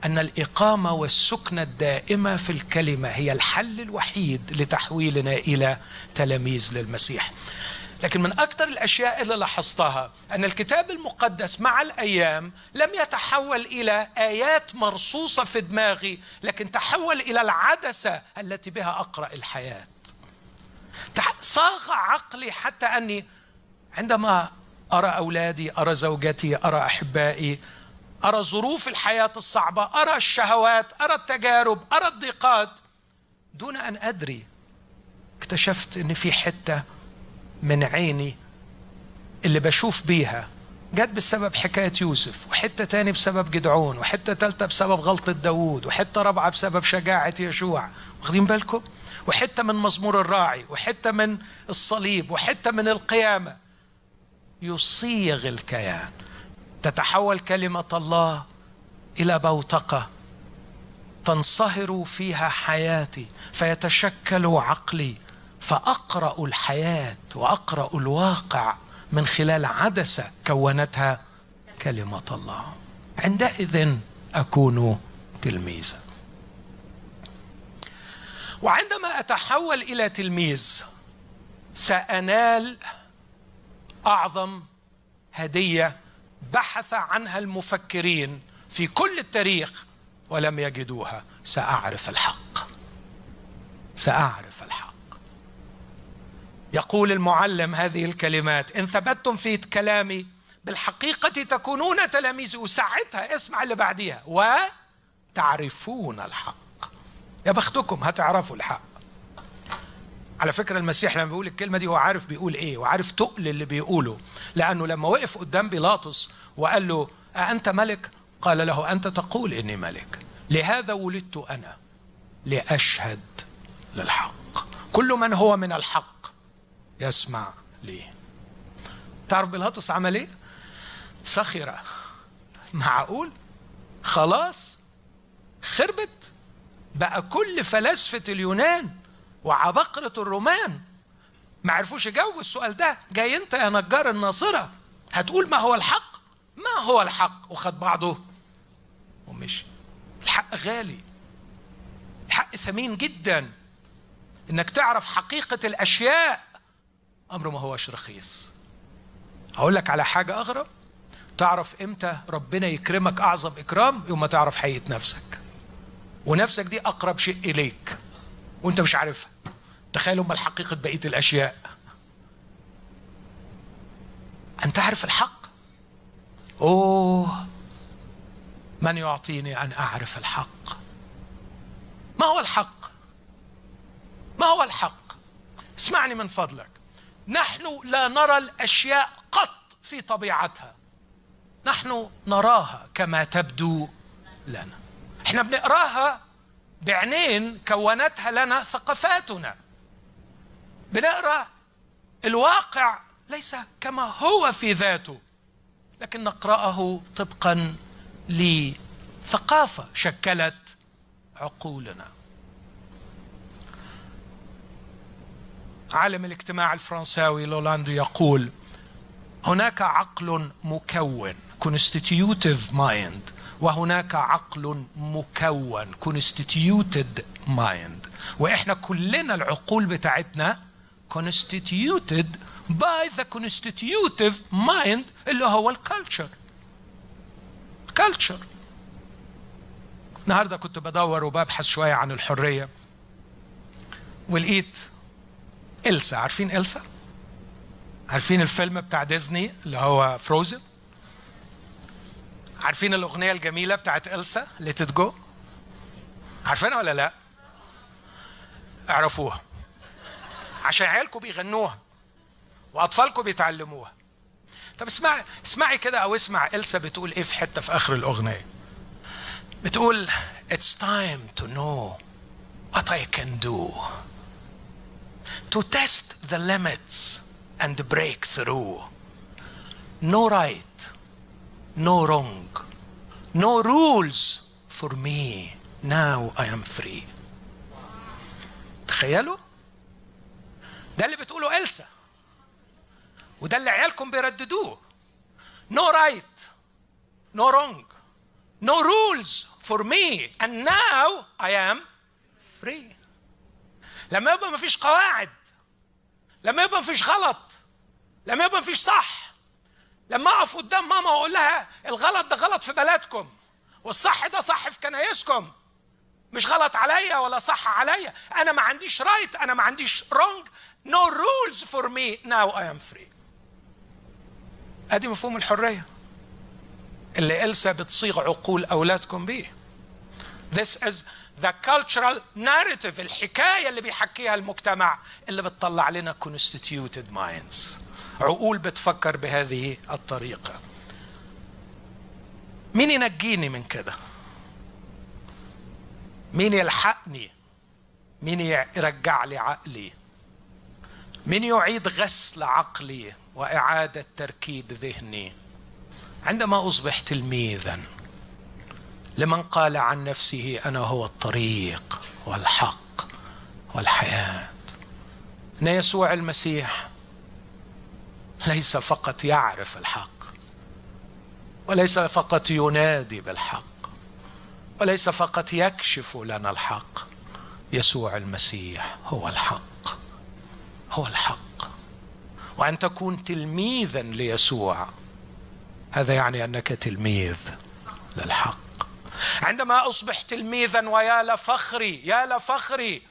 أن الإقامة والسكنة الدائمة في الكلمة هي الحل الوحيد لتحويلنا إلى تلاميذ للمسيح. لكن من أكثر الأشياء اللي لاحظتها أن الكتاب المقدس مع الأيام لم يتحول إلى آيات مرصوصة في دماغي لكن تحول إلى العدسة التي بها أقرأ الحياة. صاغ عقلي حتى أني عندما أرى أولادي أرى زوجتي أرى أحبائي أرى ظروف الحياة الصعبة أرى الشهوات أرى التجارب أرى الضيقات دون أن أدري اكتشفت أن في حتة من عيني اللي بشوف بيها. جت بسبب حكاية يوسف وحتة تاني بسبب جدعون وحتة تالتة بسبب غلطة داوود وحتة رابعة بسبب شجاعة يشوع. واخدين بالكم؟ وحتة من مزمور الراعي وحتة من الصليب وحتة من القيامة. يصيغ الكيان. تتحول كلمة الله إلى بوتقة. تنصهر فيها حياتي فيتشكل عقلي. فأقرأ الحياة وأقرأ الواقع من خلال عدسة كونتها كلمة الله. عندئذ أكون تلميذا. وعندما أتحول إلى تلميذ سأنال أعظم هدية بحث عنها المفكرين في كل التاريخ ولم يجدوها. سأعرف الحق. سأعرف الحق. يقول المعلم هذه الكلمات إن ثبتتم في كلامي بالحقيقة تكونون تلاميذي وساعتها اسمع اللي بعديها. وتعرفون الحق. يا بختكم هتعرفوا الحق. على فكرة المسيح لما بيقول الكلمة دي هو عارف بيقول إيه وعارف تقل اللي بيقوله لأنه لما وقف قدام بيلاطس وقال له أأنت ملك؟ قال له أنت تقول إني ملك. لهذا ولدت أنا لأشهد للحق. كل من هو من الحق يسمع لي. تعرف بيلاطس عمل إيه سخر معقول؟ خلاص. خربت. بقى كل فلاسفة اليونان وعبقرة الرومان. ما عرفوش يجاوبوا السؤال ده. جاي انت يا نجار الناصرة. هتقول ما هو الحق؟ ما هو الحق؟ وخد بعضه. ومشي. الحق غالي. الحق ثمين جدا. إنك تعرف حقيقة الأشياء. أمر ما هوش رخيص. هقول لك على حاجة أغرب. تعرف إمتى ربنا يكرمك أعظم إكرام؟ يوم ما تعرف حقيقه نفسك. ونفسك دي أقرب شيء إليك. وأنت مش عارفها. تخيل امال حقيقه بقية الأشياء. ان تعرف الحق؟ أوه. من يعطيني أن أعرف الحق؟ ما هو الحق؟ ما هو الحق؟ اسمعني من فضلك. نحن لا نرى الأشياء قط في طبيعتها. نحن نراها كما تبدو لنا. إحنا بنقراها بعينين كونتها لنا ثقافاتنا بنقرأ الواقع ليس كما هو في ذاته لكن نقرأه طبقا لثقافة شكلت عقولنا. عالم الاجتماع الفرنساوي لولاندو يقول هناك عقل مكون constitutive mind وهناك عقل مكون constituted mind. وإحنا كلنا العقول بتاعتنا constituted by the constitutive mind اللي هو ال culture culture النهارده كنت بدور وببحث شوية عن الحرية. ولقيت إلسا عارفين إلسا؟ عارفين الفيلم بتاع ديزني اللي هو Frozen؟ عارفين الأغنية الجميلة بتاعت إلسا Let It Go؟ عارفينها ولا لا؟ اعرفوها عشان عيالكم بيغنوها وأطفالكم بيتعلموها طب اسمعي اسمعي كده أو اسمع إلسا بتقول إيه في حتة في آخر الأغنية بتقول It's time to know what I can do to test the limits and break through. No right, no wrong, no rules for me. Now I am free. تخيلوا ده اللي بتقوله إلسا وده اللي عيالكم بيرددوه no right no wrong no rules for me and now I am free لما يبقى مفيش قواعد لما يبقى مفيش غلط لما يبقى مفيش صح لما أقف قدام ماما وأقول لها الغلط ده غلط في بلدكم والصح ده صح في كنايسكم مش غلط عليا ولا صح عليا أنا ما عنديش right أنا ما عنديش wrong no rules for me now I am free أدي مفهوم الحرية اللي إلسا بتصيغ عقول أولادكم بيه. This is the cultural narrative الحكاية اللي بيحكيها المجتمع اللي بتطلع لنا constituted minds. عقول بتفكر بهذه الطريقة. مين ينجيني من كده؟ مين يلحقني؟ مين يرجع لي عقلي؟ مين يعيد غسل عقلي وإعادة تركيب ذهني؟ عندما اصبح تلميذا لمن قال عن نفسه أنا هو الطريق والحق والحياة. إن يسوع المسيح ليس فقط يعرف الحق وليس فقط ينادي بالحق وليس فقط يكشف لنا الحق يسوع المسيح هو الحق هو الحق. وأن تكون تلميذا ليسوع هذا يعني أنك تلميذ للحق. عندما أصبح تلميذا ويا لفخري يا لفخري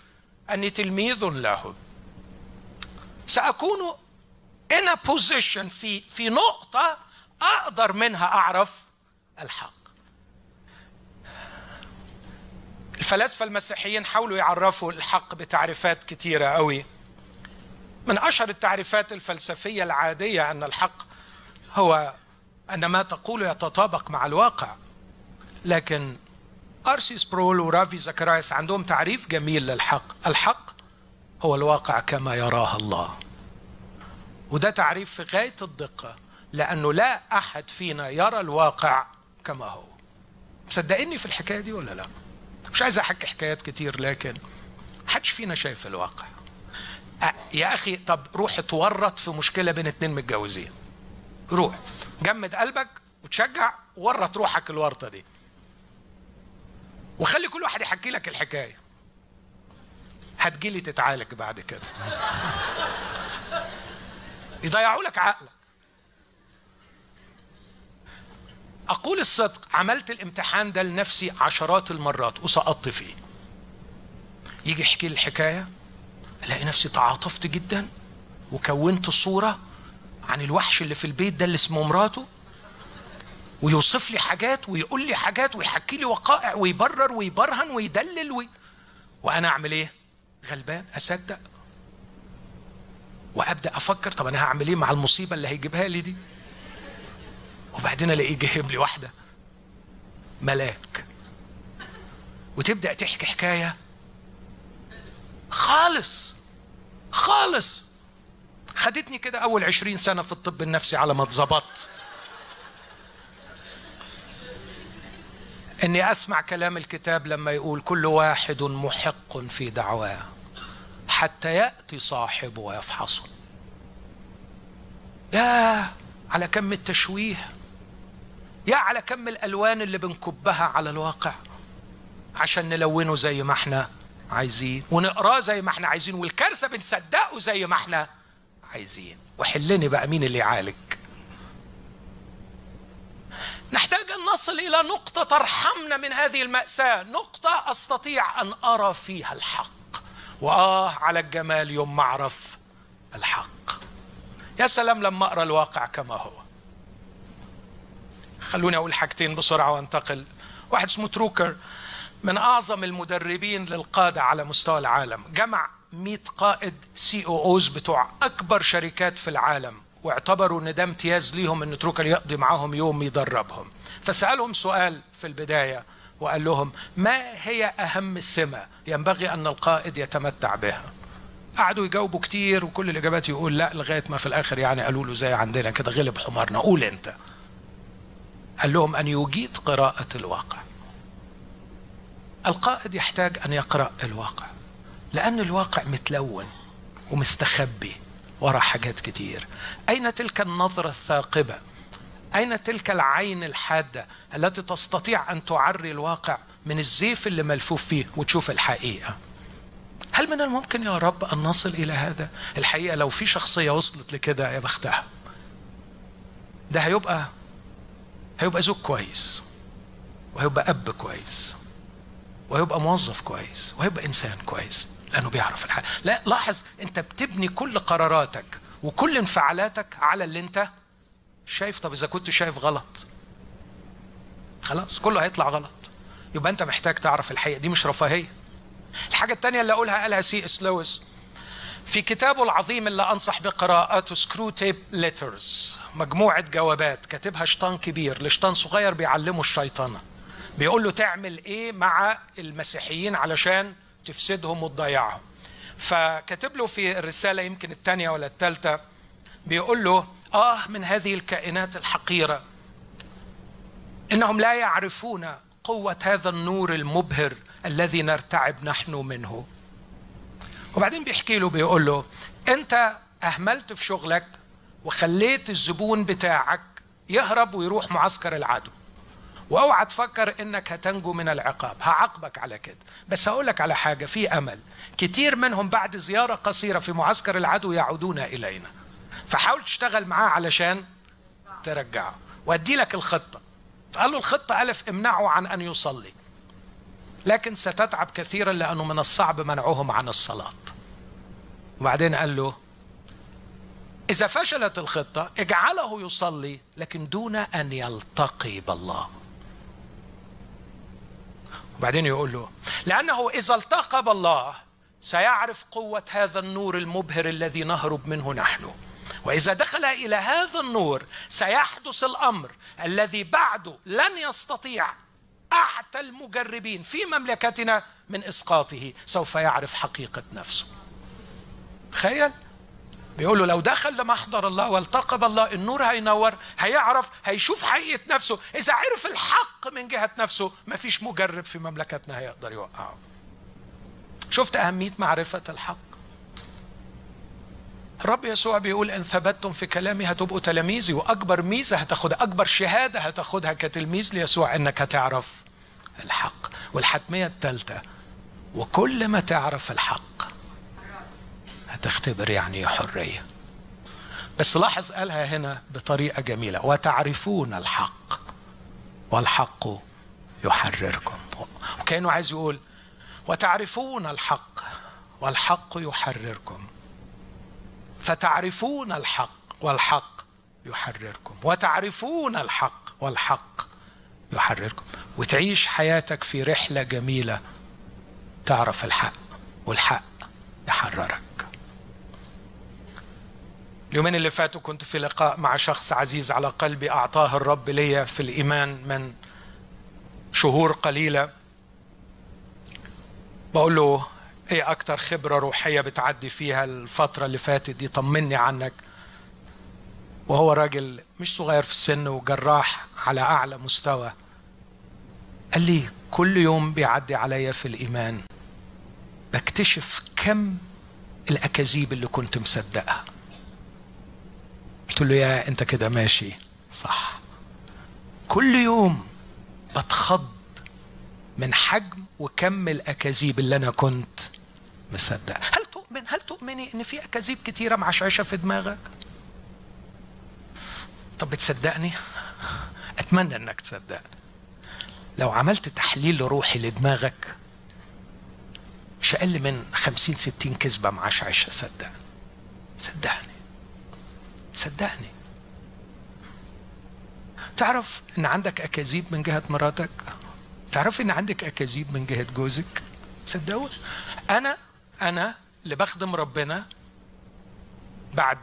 أني تلميذ له. سأكون in a position في في نقطة أقدر منها أعرف الحق. الفلاسفة المسيحيين حاولوا يعرفوا الحق بتعريفات كثيره قوي. من أشهر التعريفات الفلسفية العادية أن الحق هو أن ما تقول يتطابق مع الواقع. لكن ارسي سبرول ورافي زكرايس عندهم تعريف جميل للحق. الحق هو الواقع كما يراه الله. وده تعريف في غاية الدقة لأنه لا أحد فينا يرى الواقع كما هو. مصدقيني في الحكاية دي ولا لا؟ مش عايز أحكي حكايات كتير لكن حدش فينا شايف الواقع. يا أخي طب روح اتورط في مشكلة بين اتنين متجوزين. روح جمد قلبك وتشجع ورط روحك الورطة دي. وخلي كل واحد يحكي لك الحكاية. هتجيلي تتعالج بعد كده. يضيعوا لك عقلك. أقول الصدق عملت الامتحان ده لنفسي عشرات المرات وسقطت فيه. يجي يحكي لي الحكاية ألاقي نفسي تعاطفت جدا وكونت صورة عن الوحش اللي في البيت ده اللي اسمه مراته ويوصف لي حاجات ويقول لي حاجات ويحكي لي وقائع ويبرر ويبرهن ويدلل وي... وأنا أعمل إيه؟ غلبان أصدق. وأبدأ أفكر طب أنا هعمل إيه مع المصيبة اللي هيجيبها لي دي؟ وبعدين الاقيه جايب لي واحدة. ملاك. وتبدأ تحكي حكاية. خالص. خالص. خدتني كده أول عشرين سنة في الطب النفسي على ما اتظبطت. إني أسمع كلام الكتاب لما يقول كل واحد محق في دعواه حتى يأتي صاحبه ويفحصه يا على كم التشويه يا على كم الألوان اللي بنكبها على الواقع. عشان نلونه زي ما إحنا عايزين ونقراه زي ما إحنا عايزين والكارثة بنصدقه زي ما إحنا عايزين. وحلني بقى مين اللي يعالج. نحتاج أن نصل إلى نقطة ترحمنا من هذه المأساة. نقطة أستطيع أن أرى فيها الحق. وآه على الجمال يوم ما أعرف الحق. يا سلام لما اقرا الواقع كما هو. خلوني أقول حاجتين بسرعة وأنتقل. واحد اسمه تروكر من أعظم المدربين للقادة على مستوى العالم. جمع 100 قائد CEOs بتوع أكبر شركات في العالم. واعتبروا ان ده امتياز ليهم ان تروكر يقضي معاهم يوم يدربهم. فسألهم سؤال في البداية وقال لهم ما هي أهم سمه ينبغي أن القائد يتمتع بها؟ قعدوا يجاوبوا كتير وكل الإجابات يقول لا لغاية ما في الآخر يعني قالوا له زي عندنا كده غلب حمارنا قول أنت. قال لهم أن يجيد قراءة الواقع. القائد يحتاج أن يقرأ الواقع لأن الواقع متلون ومستخبي. وراء حاجات كتير. أين تلك النظرة الثاقبة؟ أين تلك العين الحادة التي تستطيع أن تعري الواقع من الزيف اللي ملفوف فيه وتشوف الحقيقة؟ هل من الممكن يا رب أن نصل إلى هذا؟ الحقيقة لو في شخصية وصلت لكده يا بختها. ده هيبقى هيبقى زوج كويس وهيبقى أب كويس وهيبقى موظف كويس وهيبقى إنسان كويس. لأنه بيعرف الحق لا لاحظ أنت بتبني كل قراراتك وكل انفعالاتك على اللي أنت شايف. طب إذا كنت شايف غلط خلاص كله هيطلع غلط. يبقى أنت محتاج تعرف الحقيقة. دي مش رفاهية. الحاجة الثانية اللي أقولها قالها سي إس لويس. في كتابه العظيم اللي أنصح بقراءته Screwtape Letters مجموعة جوابات كاتبها شيطان كبير لشيطان صغير بيعلمه الشيطنه بيقول له تعمل إيه مع المسيحيين علشان تفسدهم وتضيعهم. فكاتب له في الرسالة يمكن الثانية ولا الثالثة بيقول له آه من هذه الكائنات الحقيرة إنهم لا يعرفون قوة هذا النور المبهر الذي نرتعب نحن منه. وبعدين بيحكي له بيقول له أنت أهملت في شغلك وخليت الزبون بتاعك يهرب ويروح معسكر العدو. واوعى تفكر انك هتنجو من العقاب. هعاقبك على كده. بس هقول لك على حاجة في أمل. كتير منهم بعد زيارة قصيرة في معسكر العدو يعودون إلينا. فحاول تشتغل معاه علشان ترجعه. وأدي لك الخطة. فقال له الخطة ألف امنعه عن أن يصلي. لكن ستتعب كثيرا لأنه من الصعب منعهم عن الصلاة. وبعدين قال له إذا فشلت الخطة اجعله يصلي لكن دون أن يلتقي بالله. وبعدين يقول له لأنه إذا التقى بالله سيعرف قوة هذا النور المبهر الذي نهرب منه نحن. وإذا دخل إلى هذا النور سيحدث الأمر الذي بعده لن يستطيع أعتى المجربين في مملكتنا من إسقاطه. سوف يعرف حقيقة نفسه. تخيل؟ بيقول له لو دخل لمحضر الله والتقى بالله النور هينور هيعرف هيشوف حقيقة نفسه. إذا عرف الحق من جهة نفسه مفيش مجرب في مملكتنا هيقدر يوقعه. شفت أهمية معرفة الحق؟ الرب يسوع بيقول إن ثبتتم في كلامي هتبقوا تلاميذي وأكبر ميزة هتاخدها أكبر شهادة هتاخدها كتلميذ ليسوع إنك هتعرف الحق. والحتمية الثالثة وكل ما تعرف الحق هتختبر يعني حرية. بس لاحظ قالها هنا بطريقة جميلة. وتعرفون الحق والحق يحرركم. وكأنه عايز يقول وتعرفون الحق والحق يحرركم. فتعرفون الحق والحق يحرركم. وتعرفون الحق والحق يحرركم. وتعيش حياتك في رحلة جميلة تعرف الحق والحق يحررك. اليومين اللي فاتوا كنت في لقاء مع شخص عزيز على قلبي أعطاه الرب لي في الإيمان من شهور قليلة. بقول له إيه أكتر خبرة روحية بتعدي فيها الفترة اللي فاتت دي؟ طمني عنك. وهو راجل مش صغير في السن وجراح على أعلى مستوى. قال لي كل يوم بيعدي عليا في الإيمان بكتشف كم الأكاذيب اللي كنت مصدقها. قلت له يا أنت كده ماشي. صح. كل يوم بتخض من حجم وكم الأكاذيب اللي أنا كنت مصدق. هل تؤمن؟ هل تؤمني إن في أكاذيب كتيرة معشعشه في دماغك؟ طب بتصدقني؟ أتمنى إنك تصدقني. لو عملت تحليل روحي لدماغك مش أقل من خمسين ستين كذبة معشعشه صدقني. صدقني. صدقني. تعرف إن عندك أكاذيب من جهة مراتك؟ تعرف إن عندك أكاذيب من جهة جوزك؟ صدقوا أنا أنا اللي بخدم ربنا بعد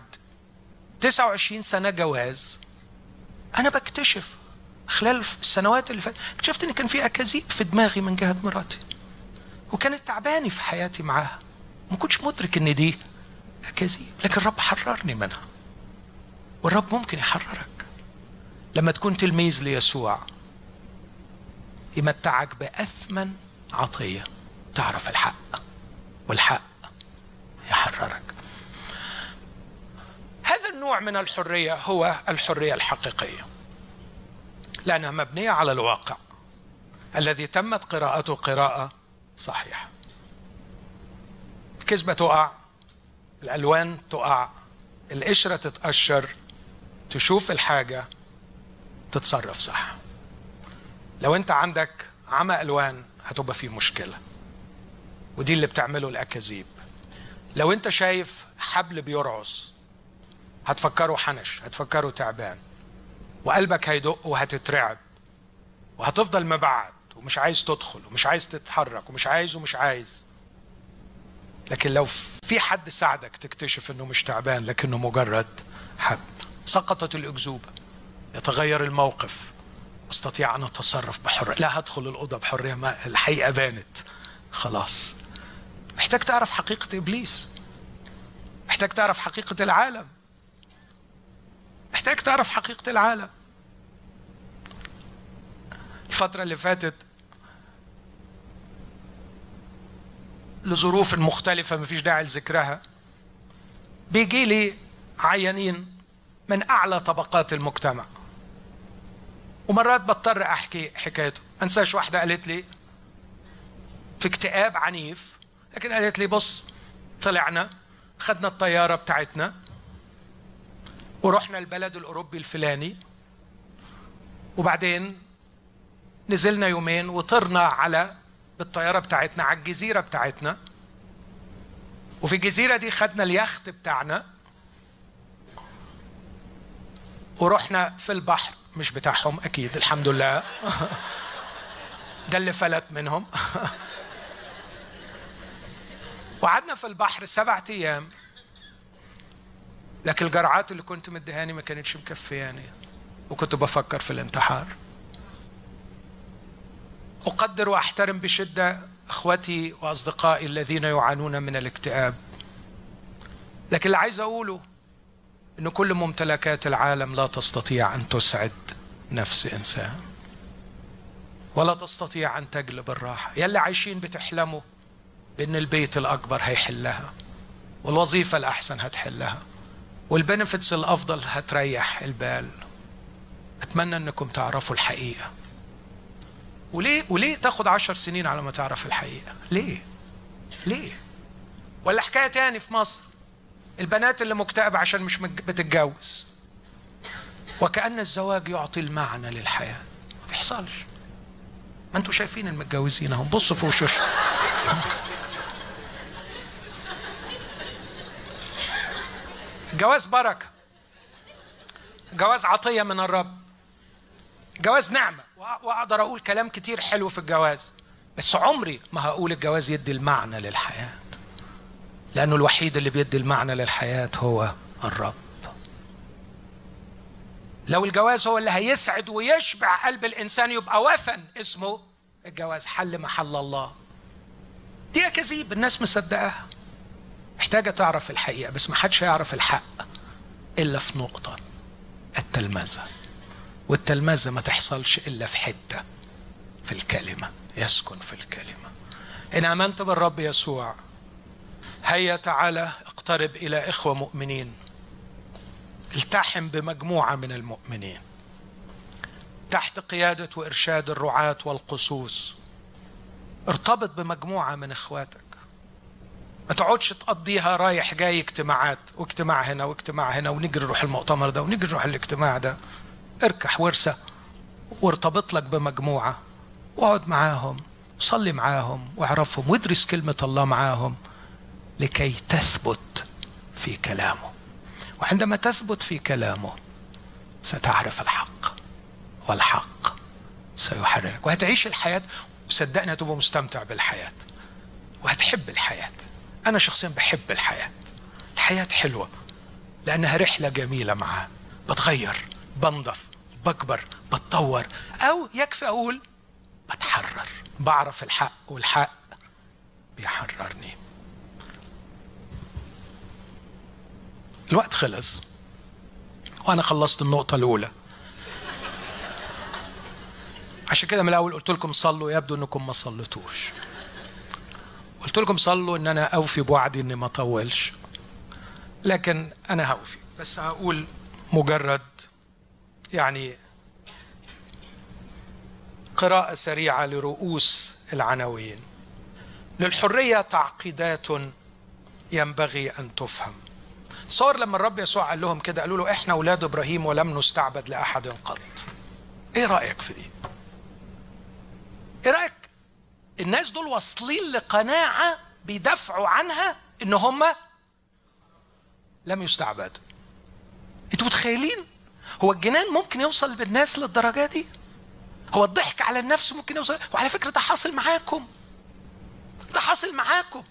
29 سنة جواز أنا بكتشف خلال السنوات اللي فاتت اكتشفت إن كان في أكاذيب في دماغي من جهة مراتي وكانت تعباني في حياتي معاها. ما كنتش مدرك إن دي أكاذيب لكن الرب حررني منها. والرب ممكن يحررك. لما تكون تلميذ ليسوع يمتعك بأثمن عطية تعرف الحق والحق يحررك. هذا النوع من الحرية هو الحرية الحقيقية. لأنها مبنية على الواقع الذي تمت قراءته قراءة صحيحة. الكذبه تقع الألوان تقع القشرة تتقشر تشوف الحاجة تتصرف صح. لو انت عندك عمى ألوان هتبقى في مشكلة. ودي اللي بتعمله الأكاذيب. لو انت شايف حبل بيرعص هتفكره حنش هتفكره تعبان وقلبك هيدق وهتترعب وهتفضل مبعد ومش عايز تدخل ومش عايز تتحرك ومش عايز ومش عايز. لكن لو في حد ساعدك تكتشف إنه مش تعبان لكنه مجرد حب سقطت الأكذوبة. يتغير الموقف. أستطيع أن أتصرف بحرية. لا هدخل الأوضة بحرية ما الحقيقة بانت. خلاص. محتاج تعرف حقيقة إبليس. محتاج تعرف حقيقة العالم. محتاج تعرف حقيقة العالم. الفترة اللي فاتت لظروف مختلفة مفيش داعي لذكرها. بيجي لي عيانين. من أعلى طبقات المجتمع. ومرات بضطر أحكي حكايته. أنساش واحدة قالت لي في اكتئاب عنيف. لكن قالت لي بص طلعنا خدنا الطيارة بتاعتنا ورحنا البلد الأوروبي الفلاني وبعدين نزلنا يومين وطرنا على بالطيارة بتاعتنا على الجزيرة بتاعتنا. وفي الجزيرة دي خدنا اليخت بتاعنا ورحنا في البحر مش بتاعهم أكيد الحمد لله. ده اللي فلت منهم. وقعدنا في البحر سبعة أيام. لكن الجرعات اللي كنت مديهاني ما كانتش مكفياني. وكنت بفكر في الانتحار. أقدر وأحترم بشدة إخوتي وأصدقائي الذين يعانون من الاكتئاب. لكن اللي عايز أقوله أن كل ممتلكات العالم لا تستطيع أن تسعد نفس إنسان. ولا تستطيع أن تجلب الراحة. يلي عايشين بتحلموا بأن البيت الأكبر هيحلها والوظيفة الأحسن هتحلها والبنفتس الأفضل هتريح البال. أتمنى أنكم تعرفوا الحقيقة. وليه وليه تاخد عشر سنين على ما تعرف الحقيقة؟ ليه؟ ليه؟ ولا حكاية تاني في مصر؟ البنات اللي مكتئبة عشان مش بتتجوز. وكأن الزواج يعطي المعنى للحياة. ما بيحصلش. ما أنتوا شايفين المتجوزين اهم بصوا في وشوشهم الجواز بركة. الجواز عطية من الرب. الجواز نعمة. وأقدر أقول كلام كتير حلو في الجواز. بس عمري ما هقول الجواز يدي المعنى للحياة. لأنه الوحيد اللي بيدي المعنى للحياة هو الرب. لو الجواز هو اللي هيسعد ويشبع قلب الإنسان يبقى وثن اسمه الجواز حل محل الله. دي أكاذيب الناس مصدقاها. محتاجة تعرف الحقيقة بس ما حدش هيعرف الحق إلا في نقطة التلمذة. والتلمذة ما تحصلش إلا في حتة في الكلمة. يسكن في الكلمة. إن آمنت بالرب يسوع هيا تعالى اقترب إلى إخوة مؤمنين. التحم بمجموعة من المؤمنين. تحت قيادة وإرشاد الرعاة والقصوص. ارتبط بمجموعة من إخواتك. ما تقعدش تقضيها رايح جاي اجتماعات واجتماع هنا واجتماع هنا ونجري نروح المؤتمر ده ونجري نروح الاجتماع ده. اركح ورسة وارتبط لك بمجموعة. واقعد معاهم صلي معاهم واعرفهم وادرس كلمة الله معاهم. لكي تثبت في كلامه. وعندما تثبت في كلامه ستعرف الحق والحق سيحررك. وهتعيش الحياة وصدقني هتبقى مستمتع بالحياة. وهتحب الحياة. أنا شخصيا بحب الحياة. الحياة حلوة لأنها رحلة جميلة معاه بتغير بنضف بكبر بتطور أو يكفي أقول بتحرر. بعرف الحق والحق الوقت خلص. وأنا خلصت النقطة الأولى. عشان كده من الأول قلت لكم صلوا يبدو إنكم ما صليتوش. قلت لكم صلوا إن أنا أوفي بوعدي إني ما اطولش لكن أنا هوفي. بس هقول مجرد يعني قراءة سريعة لرؤوس العناوين. للحرية تعقيدات ينبغي أن تفهم. تصور لما الرب يسوع قال لهم كده قالوا له إحنا أولاد إبراهيم ولم نستعبد لأحد قط. إيه رأيك في دي؟ إيه رأيك؟ الناس دول واصلين لقناعة بيدافعوا عنها إن هم لم يستعبدوا. أنتوا متخيلين؟ هو الجنان ممكن يوصل بالناس للدرجة دي؟ هو الضحك على النفس ممكن يوصل؟ وعلى فكرة ده حاصل معاكم. ده حاصل معاكم.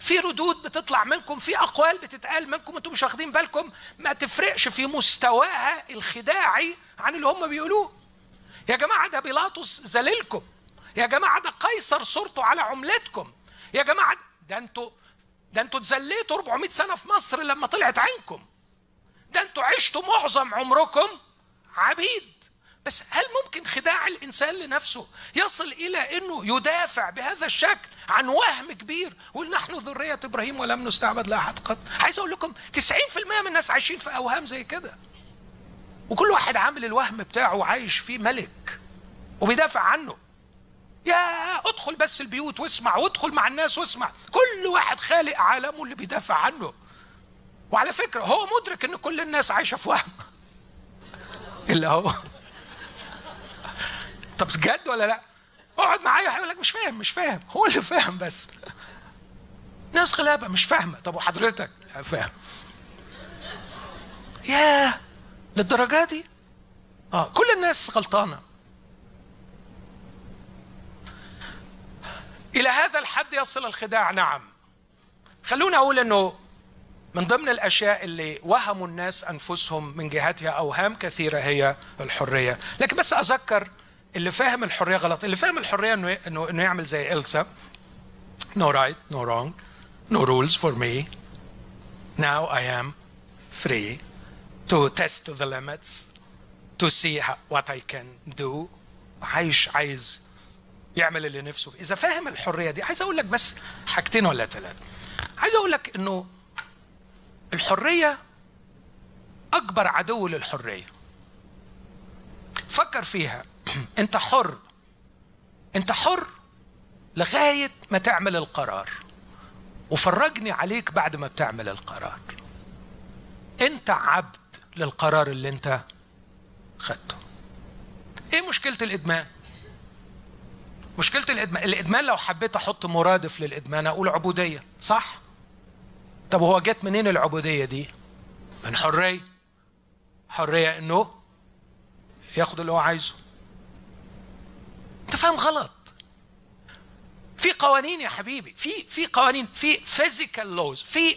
في ردود بتطلع منكم في أقوال بتتقال منكم أنتم مش واخدين بالكم. ما تفرقش في مستواها الخداعي عن اللي هم بيقولوه. يا جماعة ده بيلاطس ذليلكم. يا جماعة ده قيصر صورته على عملتكم. يا جماعة ده أنتوا ده أنتوا اتذليتوا 400 سنة في مصر لما طلعت عينكم ده أنتوا عشتوا معظم عمركم عبيد. بس هل ممكن خداع الإنسان لنفسه يصل إلى إنه يدافع بهذا الشكل عن وهم كبير؟ ويقول نحن ذرية إبراهيم ولم نستعبد لاحد قط. عايز أقول لكم 90% من الناس عايشين في أوهام زي كده. وكل واحد عامل الوهم بتاعه وعايش فيه ملك وبيدافع عنه. يا أدخل بس البيوت واسمع وادخل مع الناس واسمع. كل واحد خالق عالمه اللي بيدافع عنه. وعلى فكرة هو مدرك إن كل الناس عايشة في وهم. [LAUGHS] إلا هو. طب بجد ولا لا؟ اقعد معايا هيقول لك مش فاهم مش فاهم. هو اللي فاهم بس. ناس غلابه مش فاهمة. طب وحضرتك؟ فاهم. ياه للدرجة دي؟ آه كل الناس غلطانة. إلى هذا الحد يصل الخداع. نعم. خلونا أقول إنه من ضمن الأشياء اللي وهموا الناس أنفسهم من جهتها أوهام كثيرة هي الحرية. لكن بس أذكر اللي فاهم الحرية غلط. اللي فاهم الحرية إنه انه يعمل زي إلسا. No right no wrong no rules for me. Now I am free to test the limits to see what I can do. عايش عايز يعمل اللي نفسه. إذا فاهم الحرية دي عايز أقول لك بس حاجتين ولا ثلاثة عايز أقول لك إنه الحرية أكبر عدو للحرية. فكر فيها. [CLEARS THROAT] انت حر. انت حر لغاية ما تعمل القرار. وفرجني عليك بعد ما بتعمل القرار. انت عبد للقرار اللي انت خدته. إيه مشكلة الإدمان؟ مشكلة الإدمان الإدمان لو حبيت أحط مرادف للإدمان أقول عبودية صح؟ طب هو جت منين العبودية دي؟ من حرية. حرية إنه ياخد اللي هو عايزه. انت فاهم غلط. في قوانين يا حبيبي في في قوانين في physical laws في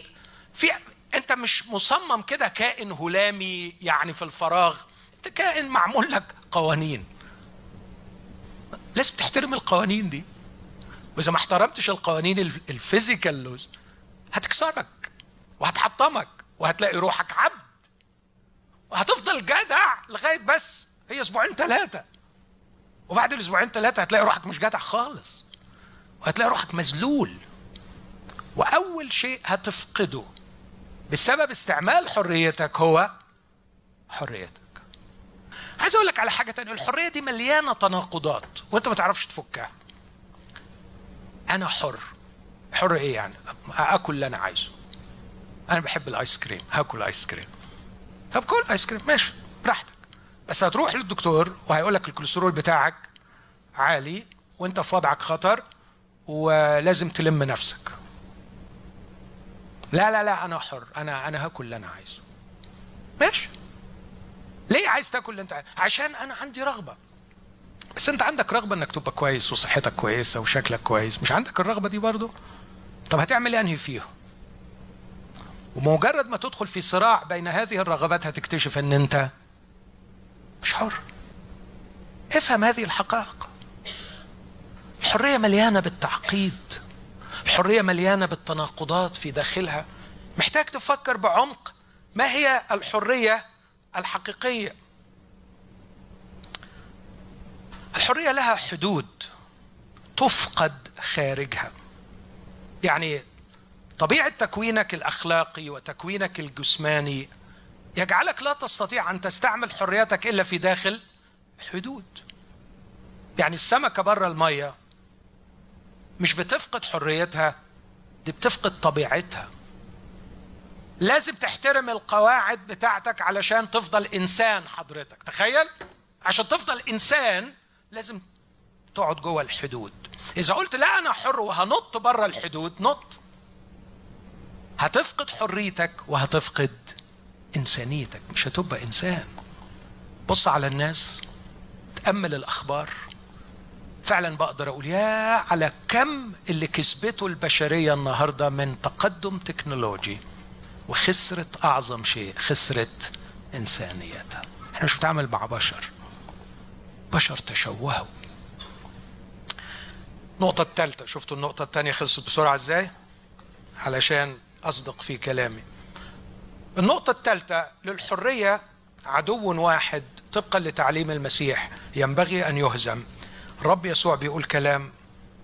في انت مش مصمم كده كائن هلامي يعني في الفراغ. انت كائن معمول لك قوانين. لازم تحترم القوانين دي. وإذا ما احترمتش القوانين ال physical laws هتكسرك وهتحطمك وهتلاقي روحك عبد. وهتفضل جدع لغاية بس هي أسبوعين ثلاثة وبعد الأسبوعين ثلاثة هتلاقي روحك مش جدع خالص. وهتلاقي روحك مذلول. وأول شيء هتفقده بسبب استعمال حريتك هو حريتك. عايز أقول لك على حاجة تانية الحرية دي مليانة تناقضات وأنت ما تعرفش تفكها. أنا حر. حر إيه يعني؟ أكل اللي أنا عايزه. أنا بحب الآيس كريم. هاكل آيس كريم. طب كل آيس كريم. ماشي. براحتك. بس هتروح للدكتور وهيقول لك الكوليسترول بتاعك عالي وانت في وضعك خطر ولازم تلم نفسك. لا لا لا أنا حر. أنا أنا هاكل اللي أنا عايزه. ماشي. ليه عايز تاكل اللي أنت عايزه؟ عشان أنا عندي رغبة. بس أنت عندك رغبة إنك تبقى كويس وصحتك كويسة وشكلك كويس. مش عندك الرغبة دي برضو؟ طب هتعمل أنهي فيهم؟ ومجرد ما تدخل في صراع بين هذه الرغبات هتكتشف إن أنت مش حر. افهم هذه الحقائق. الحرية مليانة بالتعقيد. الحرية مليانة بالتناقضات في داخلها. محتاج تفكر بعمق ما هي الحرية الحقيقية. الحرية لها حدود تفقد خارجها. يعني طبيعة تكوينك الأخلاقي وتكوينك الجسماني يجعلك لا تستطيع أن تستعمل حريتك إلا في داخل حدود. يعني السمكة بره المية مش بتفقد حريتها دي بتفقد طبيعتها. لازم تحترم القواعد بتاعتك علشان تفضل إنسان حضرتك. تخيل؟ عشان تفضل إنسان لازم تقعد جوه الحدود. إذا قلت لا أنا حر وهنط بره الحدود نط. هتفقد حريتك وهتفقد إنسانيتك مش هتبقى إنسان. بص على الناس تأمل الأخبار. فعلا بقدر أقول يا على كم اللي كسبته البشرية النهارده من تقدم تكنولوجي وخسرت أعظم شيء خسرت إنسانيتها. إحنا مش بنتعامل مع بشر. بشر تشوهوا. النقطة الثالثة شفتوا النقطة الثانية خلصت بسرعة إزاي؟ علشان أصدق في كلامي. النقطة الثالثة للحرية عدو واحد طبقا لتعليم المسيح ينبغي أن يهزم. الرب يسوع بيقول كلام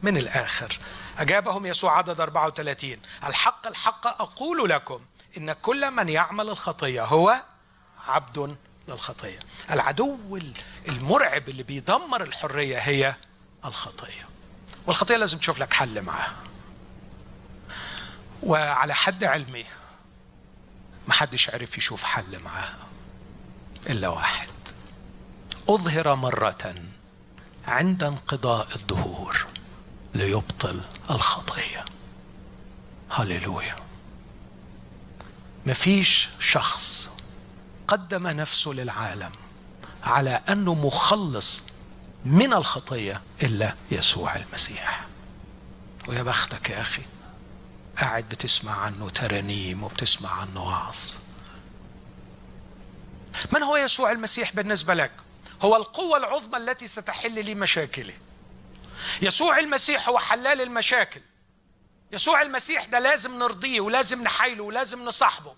من الآخر. أجابهم يسوع عدد 34 الحق الحق أقول لكم إن كل من يعمل الخطية هو عبد للخطية العدو المرعب اللي بيدمر الحرية هي الخطية والخطية لازم تشوف لك حل معاها وعلى حد علمي محدش عرف يشوف حل معاها. إلا واحد. أظهر مرة عند انقضاء الدهور ليبطل الخطية. هللويا. مفيش شخص قدم نفسه للعالم على أنه مخلص من الخطية إلا يسوع المسيح. ويا بختك يا أخي قاعد بتسمع عنه ترانيم وبتسمع عنه وعظ من هو يسوع المسيح بالنسبة لك؟ هو القوة العظمى التي ستحل لي مشاكلي. يسوع المسيح هو حلال المشاكل. يسوع المسيح ده لازم نرضيه ولازم نحايله ولازم نصاحبه.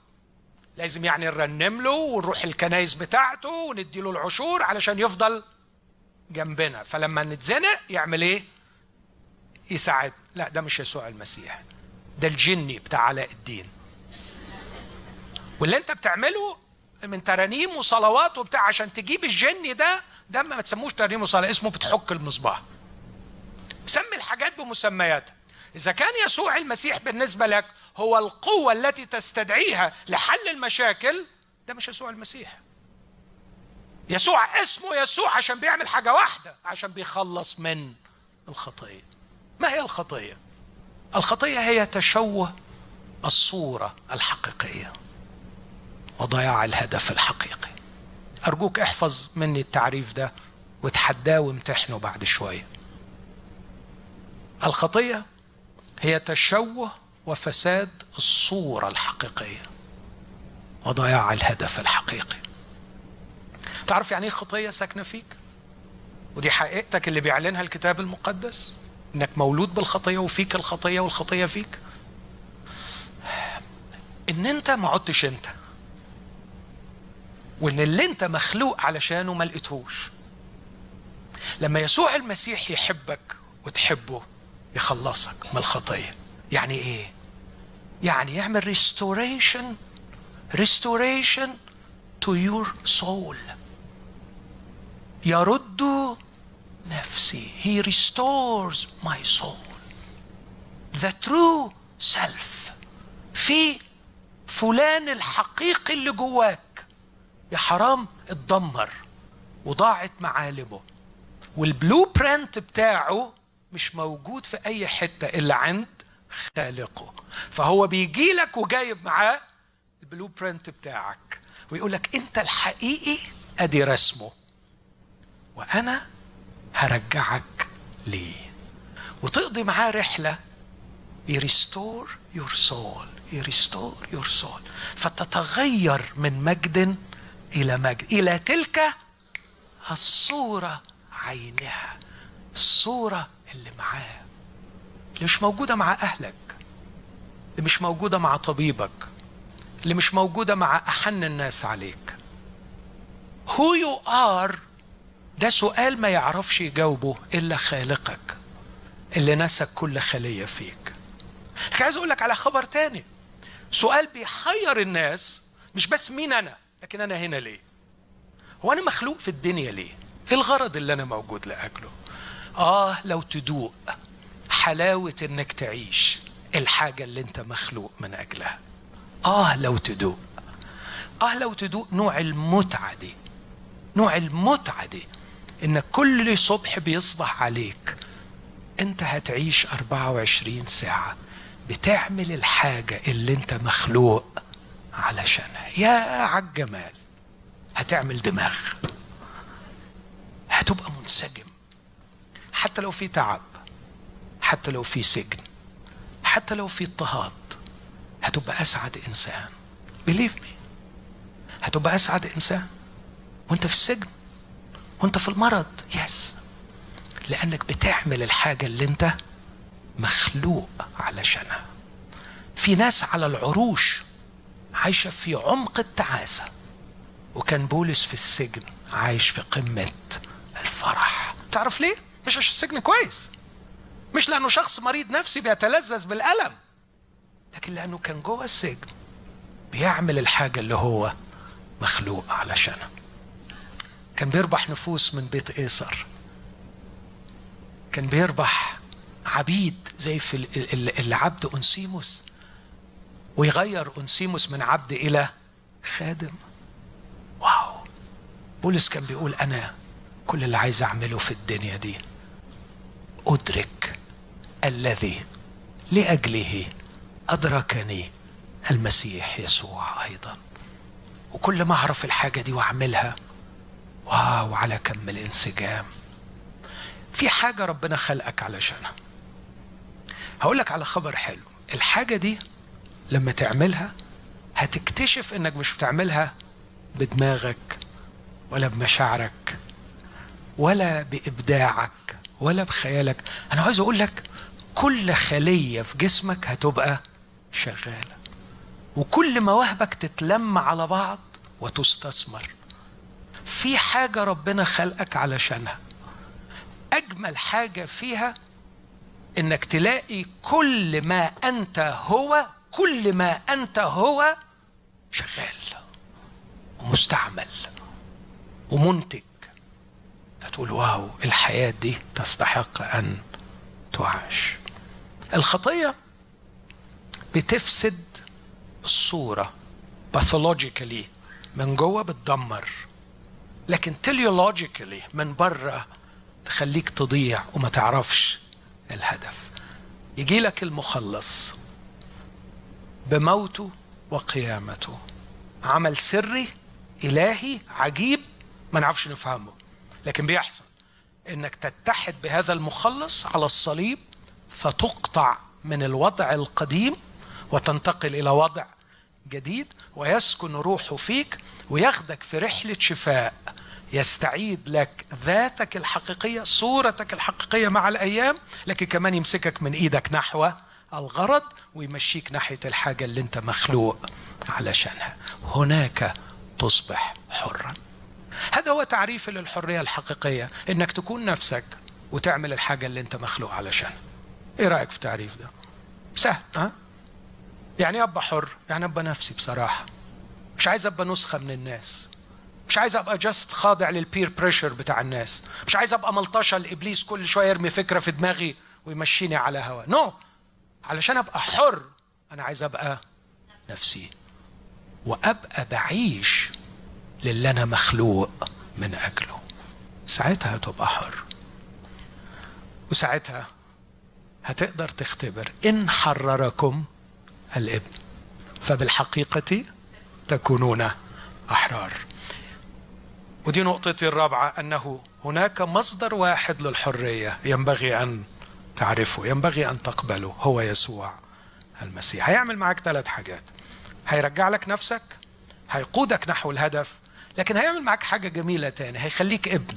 لازم يعني نرنم له ونروح الكنايس بتاعته وندي له العشور علشان يفضل جنبنا. فلما نتزنق يعمل إيه؟ يساعد. لا ده مش يسوع المسيح. ده الجني بتاع علاء الدين. واللي انت بتعمله من ترانيم وصلوات وبتاع عشان تجيب الجني ده ده ما تسموش ترانيم وصلاه اسمه بتحك المصباح. سمي الحاجات بمسمياتها إذا كان يسوع المسيح بالنسبة لك هو القوة التي تستدعيها لحل المشاكل ده مش يسوع المسيح. يسوع اسمه يسوع عشان بيعمل حاجة واحدة عشان بيخلص من الخطية. ما هي الخطية؟ الخطية هي تشوه الصورة الحقيقية وضياع الهدف الحقيقي. أرجوك احفظ مني التعريف ده وتحداه وامتحنه بعد شوية الخطية هي تشوه وفساد الصورة الحقيقية وضياع الهدف الحقيقي. تعرف يعني إيه خطية ساكنة فيك؟ ودي حقيقتك اللي بيعلنها الكتاب المقدس؟ إنك مولود بالخطية وفيك الخطية والخطية فيك. إن أنت ما عدتش أنت. وإن اللي أنت مخلوق علشانه ما لقيتهوش. لما يسوع المسيح يحبك وتحبه يخلصك من الخطية. يعني إيه؟ يعني يعمل restoration restoration to your soul. يرد نفسي. He restores my soul. The true self. في فلان الحقيقي اللي جواك. يا حرام اتدمر وضاعت معالمه. والبلو برنت بتاعه مش موجود في أي حتة إلا عند خالقه. فهو بيجي لك وجايب معاه ال blueprint بتاعك. ويقول لك أنت الحقيقي أدي رسمه. وأنا هرجعك ليه. وتقضي معاه رحلة. ي restore your soul ي restore your soul فتتغير من مجد إلى مجد. إلى تلك الصورة عينها. الصورة اللي معاه. اللي مش موجودة مع أهلك. اللي مش موجودة مع طبيبك. اللي مش موجودة مع أحن الناس عليك. Who you are ده سؤال ما يعرفش يجاوبه إلا خالقك اللي نسك كل خلية فيك. عايز أقول لك على خبر تاني. سؤال بيحير الناس مش بس مين أنا لكن أنا هنا ليه؟ هو أنا مخلوق في الدنيا ليه؟ إيه الغرض اللي أنا موجود لأجله؟ آه لو تدوق حلاوة إنك تعيش الحاجة اللي أنت مخلوق من أجلها. آه لو تدوق. آه لو تدوق نوع المتعة دي نوع المتعة دي. انك كل صبح بيصبح عليك أنت هتعيش 24 ساعة بتعمل الحاجة اللي أنت مخلوق علشانها. يا عالجمال هتعمل دماغ هتبقى منسجم. حتى لو في تعب حتى لو في سجن حتى لو في اضطهاد هتبقى أسعد إنسان. believe me هتبقى أسعد إنسان. وأنت في السجن. وانت في المرض. yes لأنك بتعمل الحاجة اللي انت مخلوق علشانها. في ناس على العروش عايشة في عمق التعاسة. وكان بولس في السجن عايش في قمة الفرح. تعرف ليه؟ مش عشان السجن كويس. مش لأنه شخص مريض نفسي بيتلذذ بالألم. لكن لأنه كان جوه السجن بيعمل الحاجة اللي هو مخلوق علشانها. كان بيربح نفوس من بيت إيسر. كان بيربح عبيد زي في العبد انسيموس ويغير انسيموس من عبد إلى خادم. واو! بولس كان بيقول أنا كل اللي عايز أعمله في الدنيا دي أدرك الذي لأجله أدركني المسيح يسوع أيضا. وكل ما أعرف الحاجة دي وأعملها واو على كم الانسجام. في حاجة ربنا خلقك علشانها. هقول لك على خبر حلو. الحاجة دي لما تعملها هتكتشف إنك مش بتعملها بدماغك ولا بمشاعرك ولا بإبداعك ولا بخيالك. أنا عايز أقول لك كل خلية في جسمك هتبقى شغالة. وكل مواهبك تتلم على بعض وتستثمر. في حاجة ربنا خلقك علشانها. أجمل حاجة فيها إنك تلاقي كل ما أنت هو كل ما أنت هو شغال ومستعمل ومنتج. فتقول واو الحياة دي تستحق أن تعاش. الخطية بتفسد الصورة pathologically من جوه بتدمر. لكن teleologically من بره تخليك تضيع وما تعرفش الهدف. يجي لك المخلص بموته وقيامته. عمل سري إلهي عجيب ما نعرفش نفهمه لكن بيحصل. إنك تتحد بهذا المخلص على الصليب فتقطع من الوضع القديم وتنتقل إلى وضع جديد ويسكن روحه فيك وياخدك في رحلة شفاء. يستعيد لك ذاتك الحقيقية صورتك الحقيقية مع الأيام لكن كمان يمسكك من إيدك نحو الغرض ويمشيك ناحية الحاجة اللي أنت مخلوق علشانها. هناك تصبح حرا. هذا هو تعريفي للحرية الحقيقية إنك تكون نفسك وتعمل الحاجة اللي أنت مخلوق علشان. إيه رأيك في التعريف ده؟ سهل ها؟ يعني أبقى حر يعني أبقى نفسي بصراحة. مش عايز أبقى نسخة من الناس. مش عايز أبقى just خاضع لل peer pressure بتاع الناس. مش عايز أبقى ملطشة لابليس كل شوية يرمي فكرة في دماغي ويمشيني على هوا. no no. علشان أبقى حر أنا عايز أبقى نفسي. وأبقى بعيش للي أنا مخلوق من أجله. ساعتها هتبقى حر. وساعتها هتقدر تختبر إن حرركم الابن. فبالحقيقة تكونون أحرار. ودي نقطتي الرابعة أنه هناك مصدر واحد للحرية ينبغي أن تعرفه ينبغي أن تقبله هو يسوع المسيح. هيعمل معاك ثلاث حاجات. هيرجع لك نفسك هيقودك نحو الهدف لكن هيعمل معاك حاجة جميلة تاني هيخليك ابن.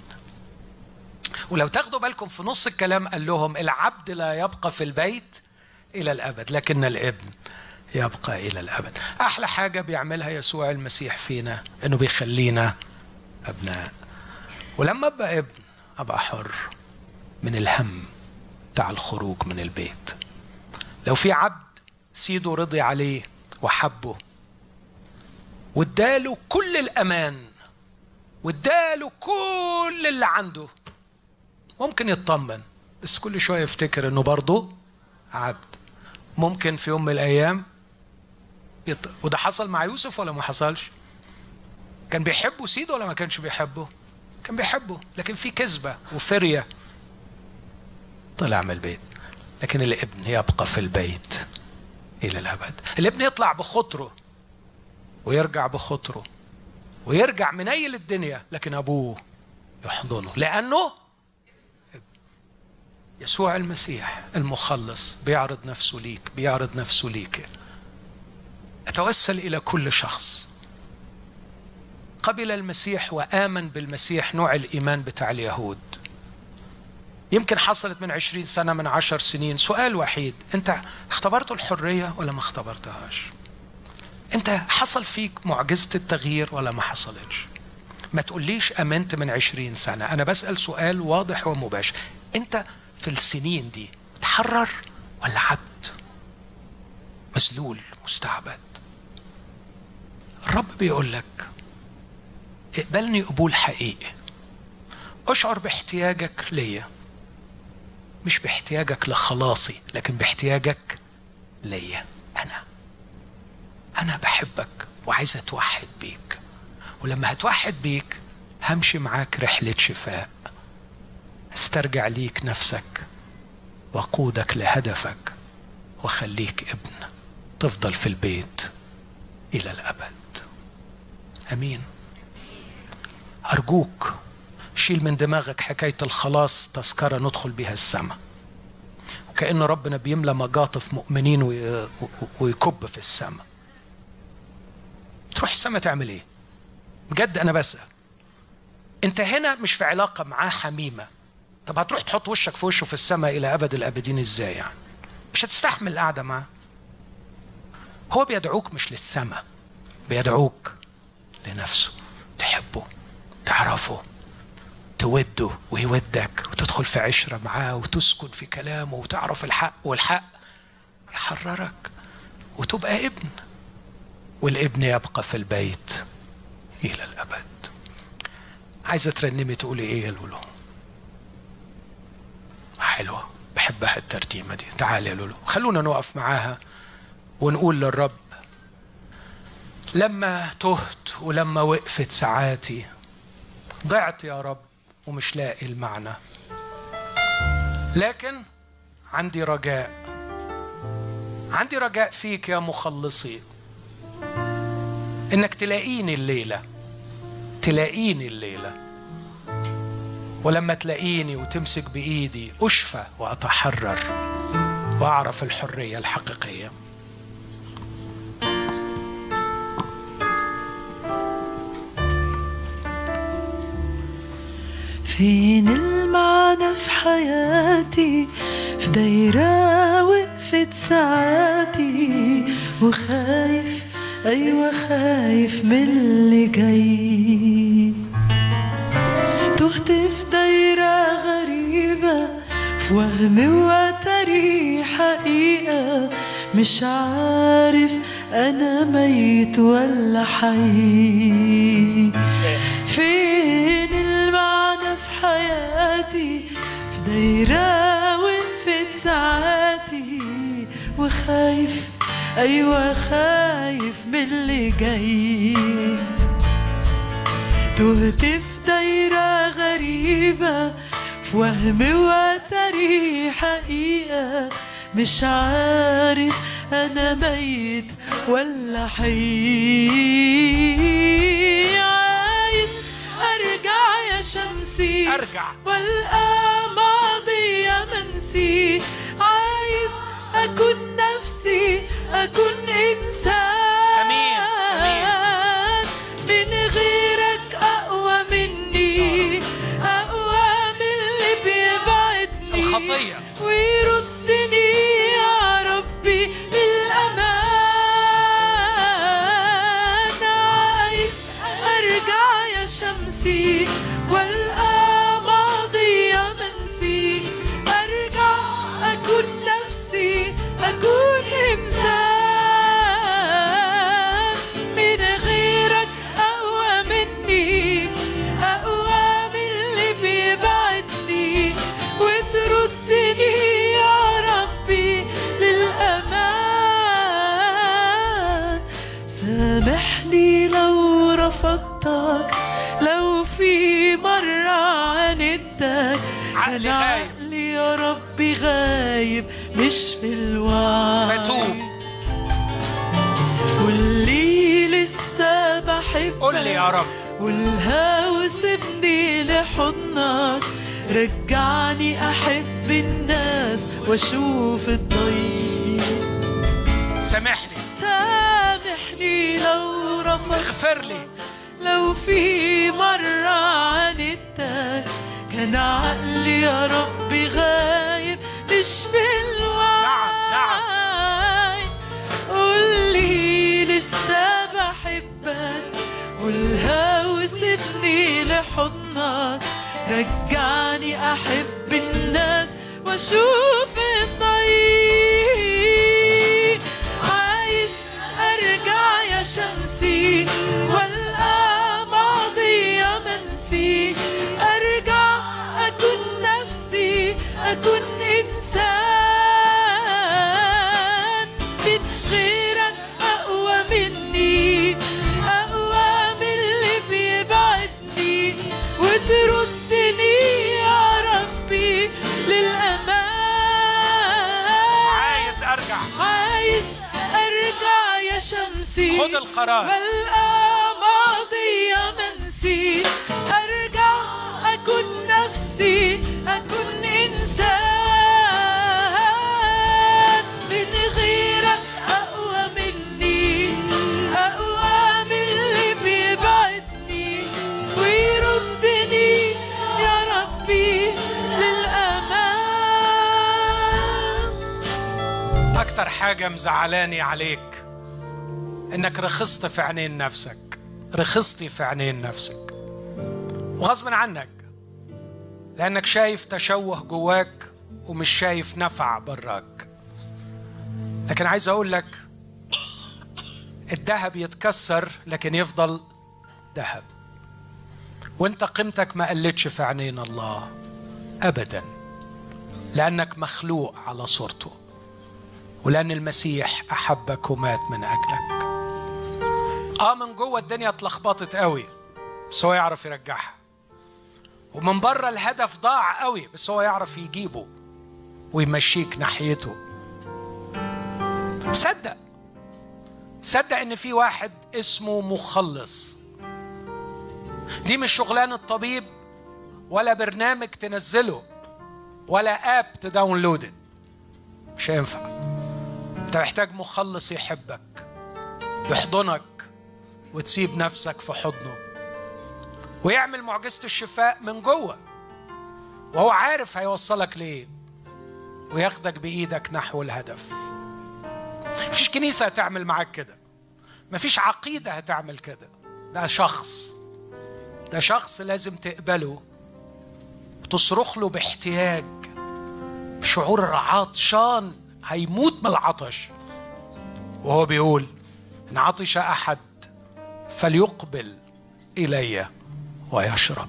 ولو تاخدوا بالكم في نص الكلام قال لهم العبد لا يبقى في البيت إلى الأبد لكن الابن. يبقى إلى الأبد. أحلى حاجة بيعملها يسوع المسيح فينا إنه بيخلينا أبناء. ولما أبقى ابن أبقى حر من الهم بتاع الخروج من البيت. لو في عبد سيده رضي عليه وحبه واداله كل الأمان واداله كل اللي عنده ممكن يطمن. بس كل شوية يفتكر إنه برضه عبد. ممكن في يوم من الأيام يط... وده حصل مع يوسف ولا ما حصلش؟ كان بيحبه سيده ولا ما كانش بيحبه؟ كان بيحبه لكن في كذبة وفرية. طلع من البيت لكن الابن يبقى في البيت إلى الأبد. الابن يطلع بخطره ويرجع بخطره ويرجع منيل الدنيا لكن أبوه يحضنه لأنه يسوع المسيح المخلص بيعرض نفسه ليك بيعرض نفسه ليك. أتوسل إلى كل شخص. قبل المسيح وآمن بالمسيح نوع الإيمان بتاع اليهود. يمكن حصلت من عشرين سنة من عشر سنين. سؤال وحيد أنت اختبرت الحرية ولا ما اختبرتهاش؟ أنت حصل فيك معجزة التغيير ولا ما حصلتش؟ ما تقوليش أمنت من عشرين سنة. أنا بسأل سؤال واضح ومباشر. أنت في السنين دي تحرر ولا عبد؟ مذلول مستعبد. الرب بيقول لك اقبلني قبول حقيقي. أشعر باحتياجك ليا. مش باحتياجك لخلاصي لكن باحتياجك ليا. أنا أنا بحبك وعايز أتوحد بيك. ولما هتوحد بيك همشي معاك رحلة شفاء. استرجع ليك نفسك وقودك لهدفك وخليك ابن تفضل في البيت إلى الأبد. أمين. أرجوك شيل من دماغك حكاية الخلاص تذكرة ندخل بها السماء. وكأن ربنا بيملى مجاطف مؤمنين ويكب في السماء. تروح السماء تعمل إيه؟ بجد أنا بسأل. أنت هنا مش في علاقة معاه حميمة. طب هتروح تحط وشك في وشه في السماء إلى أبد الأبدين إزاي يعني؟ مش هتستحمل القعدة معاه. هو بيدعوك مش للسماء بيدعوك. لنفسه تحبه تعرفه توده ويودك وتدخل في عشرة معاه وتسكن في كلامه وتعرف الحق والحق يحررك وتبقى ابن. والابن يبقى في البيت إلى الأبد. عايزة ترنمي تقولي إيه يا لولو؟ حلوة. بحبها الترتيمة دي. تعالي يا لولو. خلونا نقف معاها ونقول للرب لما تهت ولما وقفت ساعاتي ضعت يا رب ومش لاقي المعنى. لكن عندي رجاء. عندي رجاء فيك يا مخلصي. إنك تلاقيني الليلة. تلاقيني الليلة. ولما تلاقيني وتمسك بإيدي أشفى وأتحرر وأعرف الحرية الحقيقية. فين المعنى في حياتي؟ في دايرة وقفت ساعاتي وخايف أيوة خايف من اللي جاي. تهت في دايرة غريبة في وهم وتري حقيقة. مش عارف أنا ميت ولا حي. إيه. فين حياتي في دايرة وقفت ساعاتي؟ وخايف أيوة خايف من اللي جاي. تهت في دايرة غريبة في وهم وتري حقيقة. مش عارف أنا ميت ولا حي. عايز أرجع يا شمسي أرجع. والقى ماضي منسي. عايز أكون نفسي أكون في الوعي بتوب واللي لسه بحبك قول لي يا رب. والهوى سيبني لحضنك. رجعني أحب الناس وأشوف الضيق. سامحني. سامحني لو رفضت. اغفر لي. لو في مرة عاندتك كان عقلي يا ربي غايب. مش في لسه بحبك والهوى سيبني لحضنك. رجعني أحب الناس وأشوف الضيق. عايز أرجع يا شمسي خد القرار. منسي؟ أرجع اكون نفسي اكون إنسان. من غيرك اقوى مني اقوى من اللي بيبعدني. ويردني يا ربي للامان أكتر حاجة مزعلاني عليك إنك رخصت في عينين نفسك. رخصتي في عينين نفسك. وغصب عنك. لأنك شايف تشوه جواك ومش شايف نفع براك. لكن عايز أقول لك الذهب يتكسر لكن يفضل ذهب. وأنت قيمتك ما قلتش في عينين الله. ابدا. لأنك مخلوق على صورته. ولأن المسيح أحبك ومات من أجلك. آه من جوه الدنيا اتلخبطت قوي بس هو يعرف يرجعها. ومن بره الهدف ضاع قوي بس هو يعرف يجيبه ويمشيك ناحيته. صدق صدق إن في واحد اسمه مخلص. دي مش شغلانة طبيب ولا برنامج تنزله ولا آب تداونلوده. مش هينفع. أنت محتاج مخلص يحبك يحضنك وتسيب نفسك في حضنه ويعمل معجزة الشفاء من جوه. وهو عارف هيوصلك ليه وياخدك بإيدك نحو الهدف. مفيش كنيسة هتعمل معاك كده. مفيش عقيدة هتعمل كده. ده شخص. ده شخص لازم تقبله وتصرخ له باحتياج. بشعور عطشان هيموت من العطش. وهو بيقول إن عطش أحد فليقبل إلي ويشرب.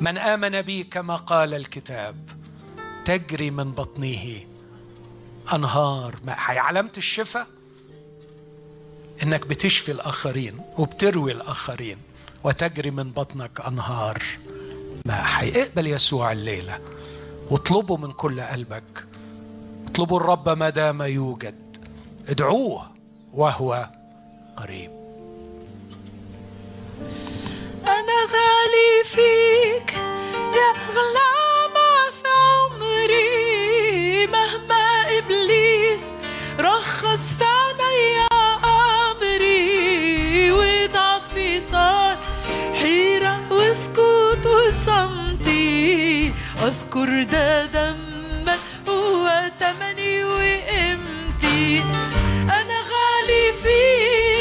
من آمن بي كما قال الكتاب تجري من بطنه أنهار ماء حي علامه الشفاء إنك بتشفي الآخرين وبتروي الآخرين وتجري من بطنك أنهار ماء حي اقبل يسوع الليلة واطلبه من كل قلبك. اطلبوا الرب ما دام يوجد. ادعوه وهو قريب. أنا غالي فيك يا أغلى ما في عمري. مهما إبليس رخص في عيني أمري. وضعفي صار حيرة وسكوت وصمتي. أذكر ده دما هو تمني وقيمتي. أنا غالي فيك.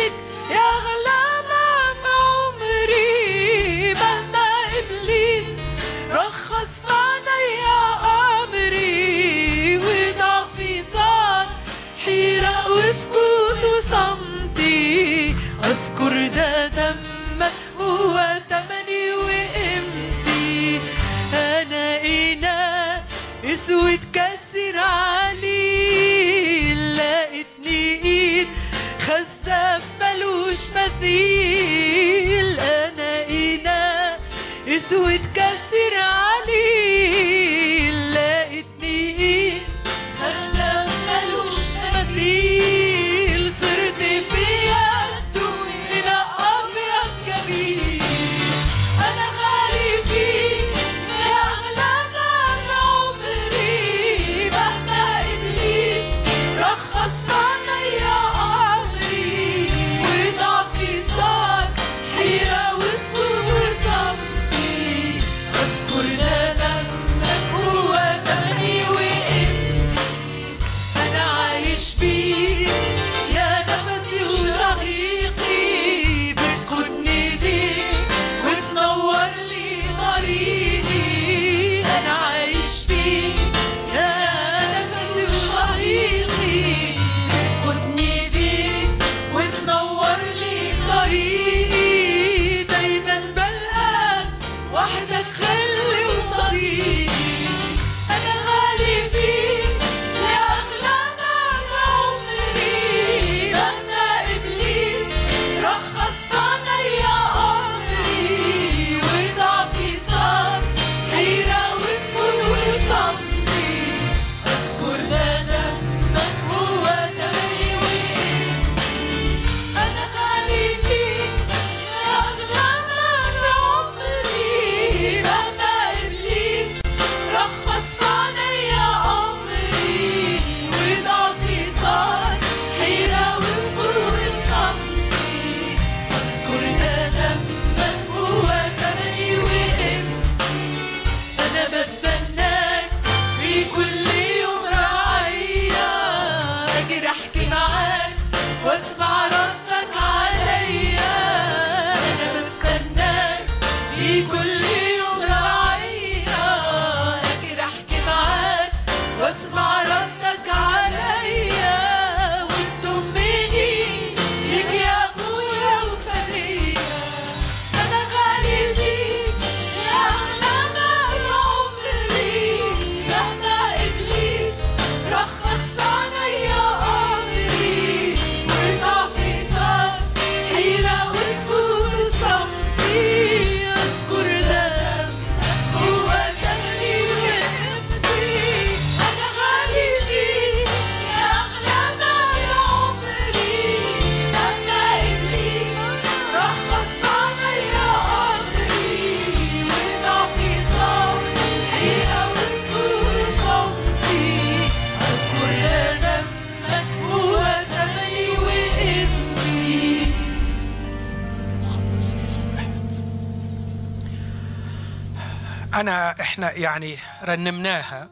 إحنا يعني رنمناها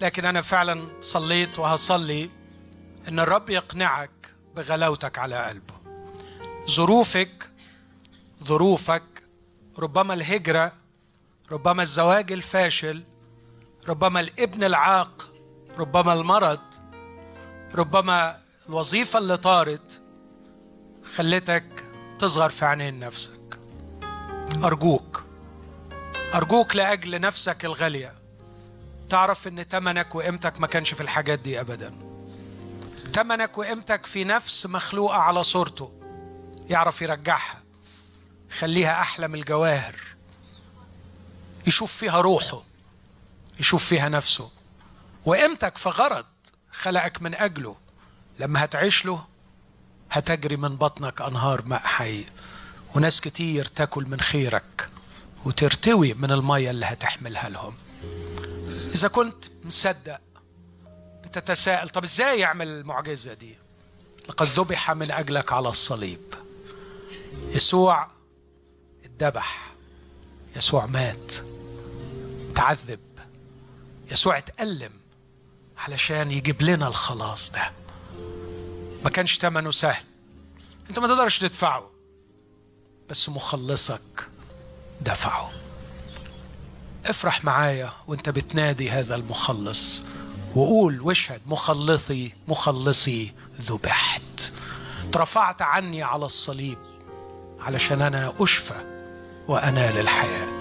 لكن أنا فعلا صليت وهصلي إن الرب يقنعك بغلاوتك على قلبه. ظروفك ظروفك ربما الهجرة ربما الزواج الفاشل ربما الابن العاق ربما المرض ربما الوظيفة اللي طارت خلتك تصغر في عينين نفسك. أرجوك. أرجوك لأجل نفسك الغالية. تعرف إن تمنك وقيمتك ما كانش في الحاجات دي أبدا. تمنك وقيمتك في نفس مخلوقة على صورته. يعرف يرجعها. يخليها أحلى من الجواهر. يشوف فيها روحه. يشوف فيها نفسه. وقيمتك في غرض خلقك من أجله. لما هتعيش له هتجري من بطنك أنهار ماء حي. وناس كتير تاكل من خيرك. وترتوي من المية اللي هتحملها لهم. إذا كنت مصدق بتتساءل طب إزاي يعمل المعجزة دي؟ لقد ذبح من أجلك على الصليب. يسوع اتذبح يسوع مات تعذب يسوع اتألم علشان يجيب لنا الخلاص ده. ما كانش ثمنه سهل. أنت ما تقدرش تدفعه بس مخلصك دفعه. افرح معايا وانت بتنادي هذا المخلص وقول واشهد مخلصي مخلصي ذبحت اترفعت عني على الصليب علشان أنا أشفى وأنال الحياة.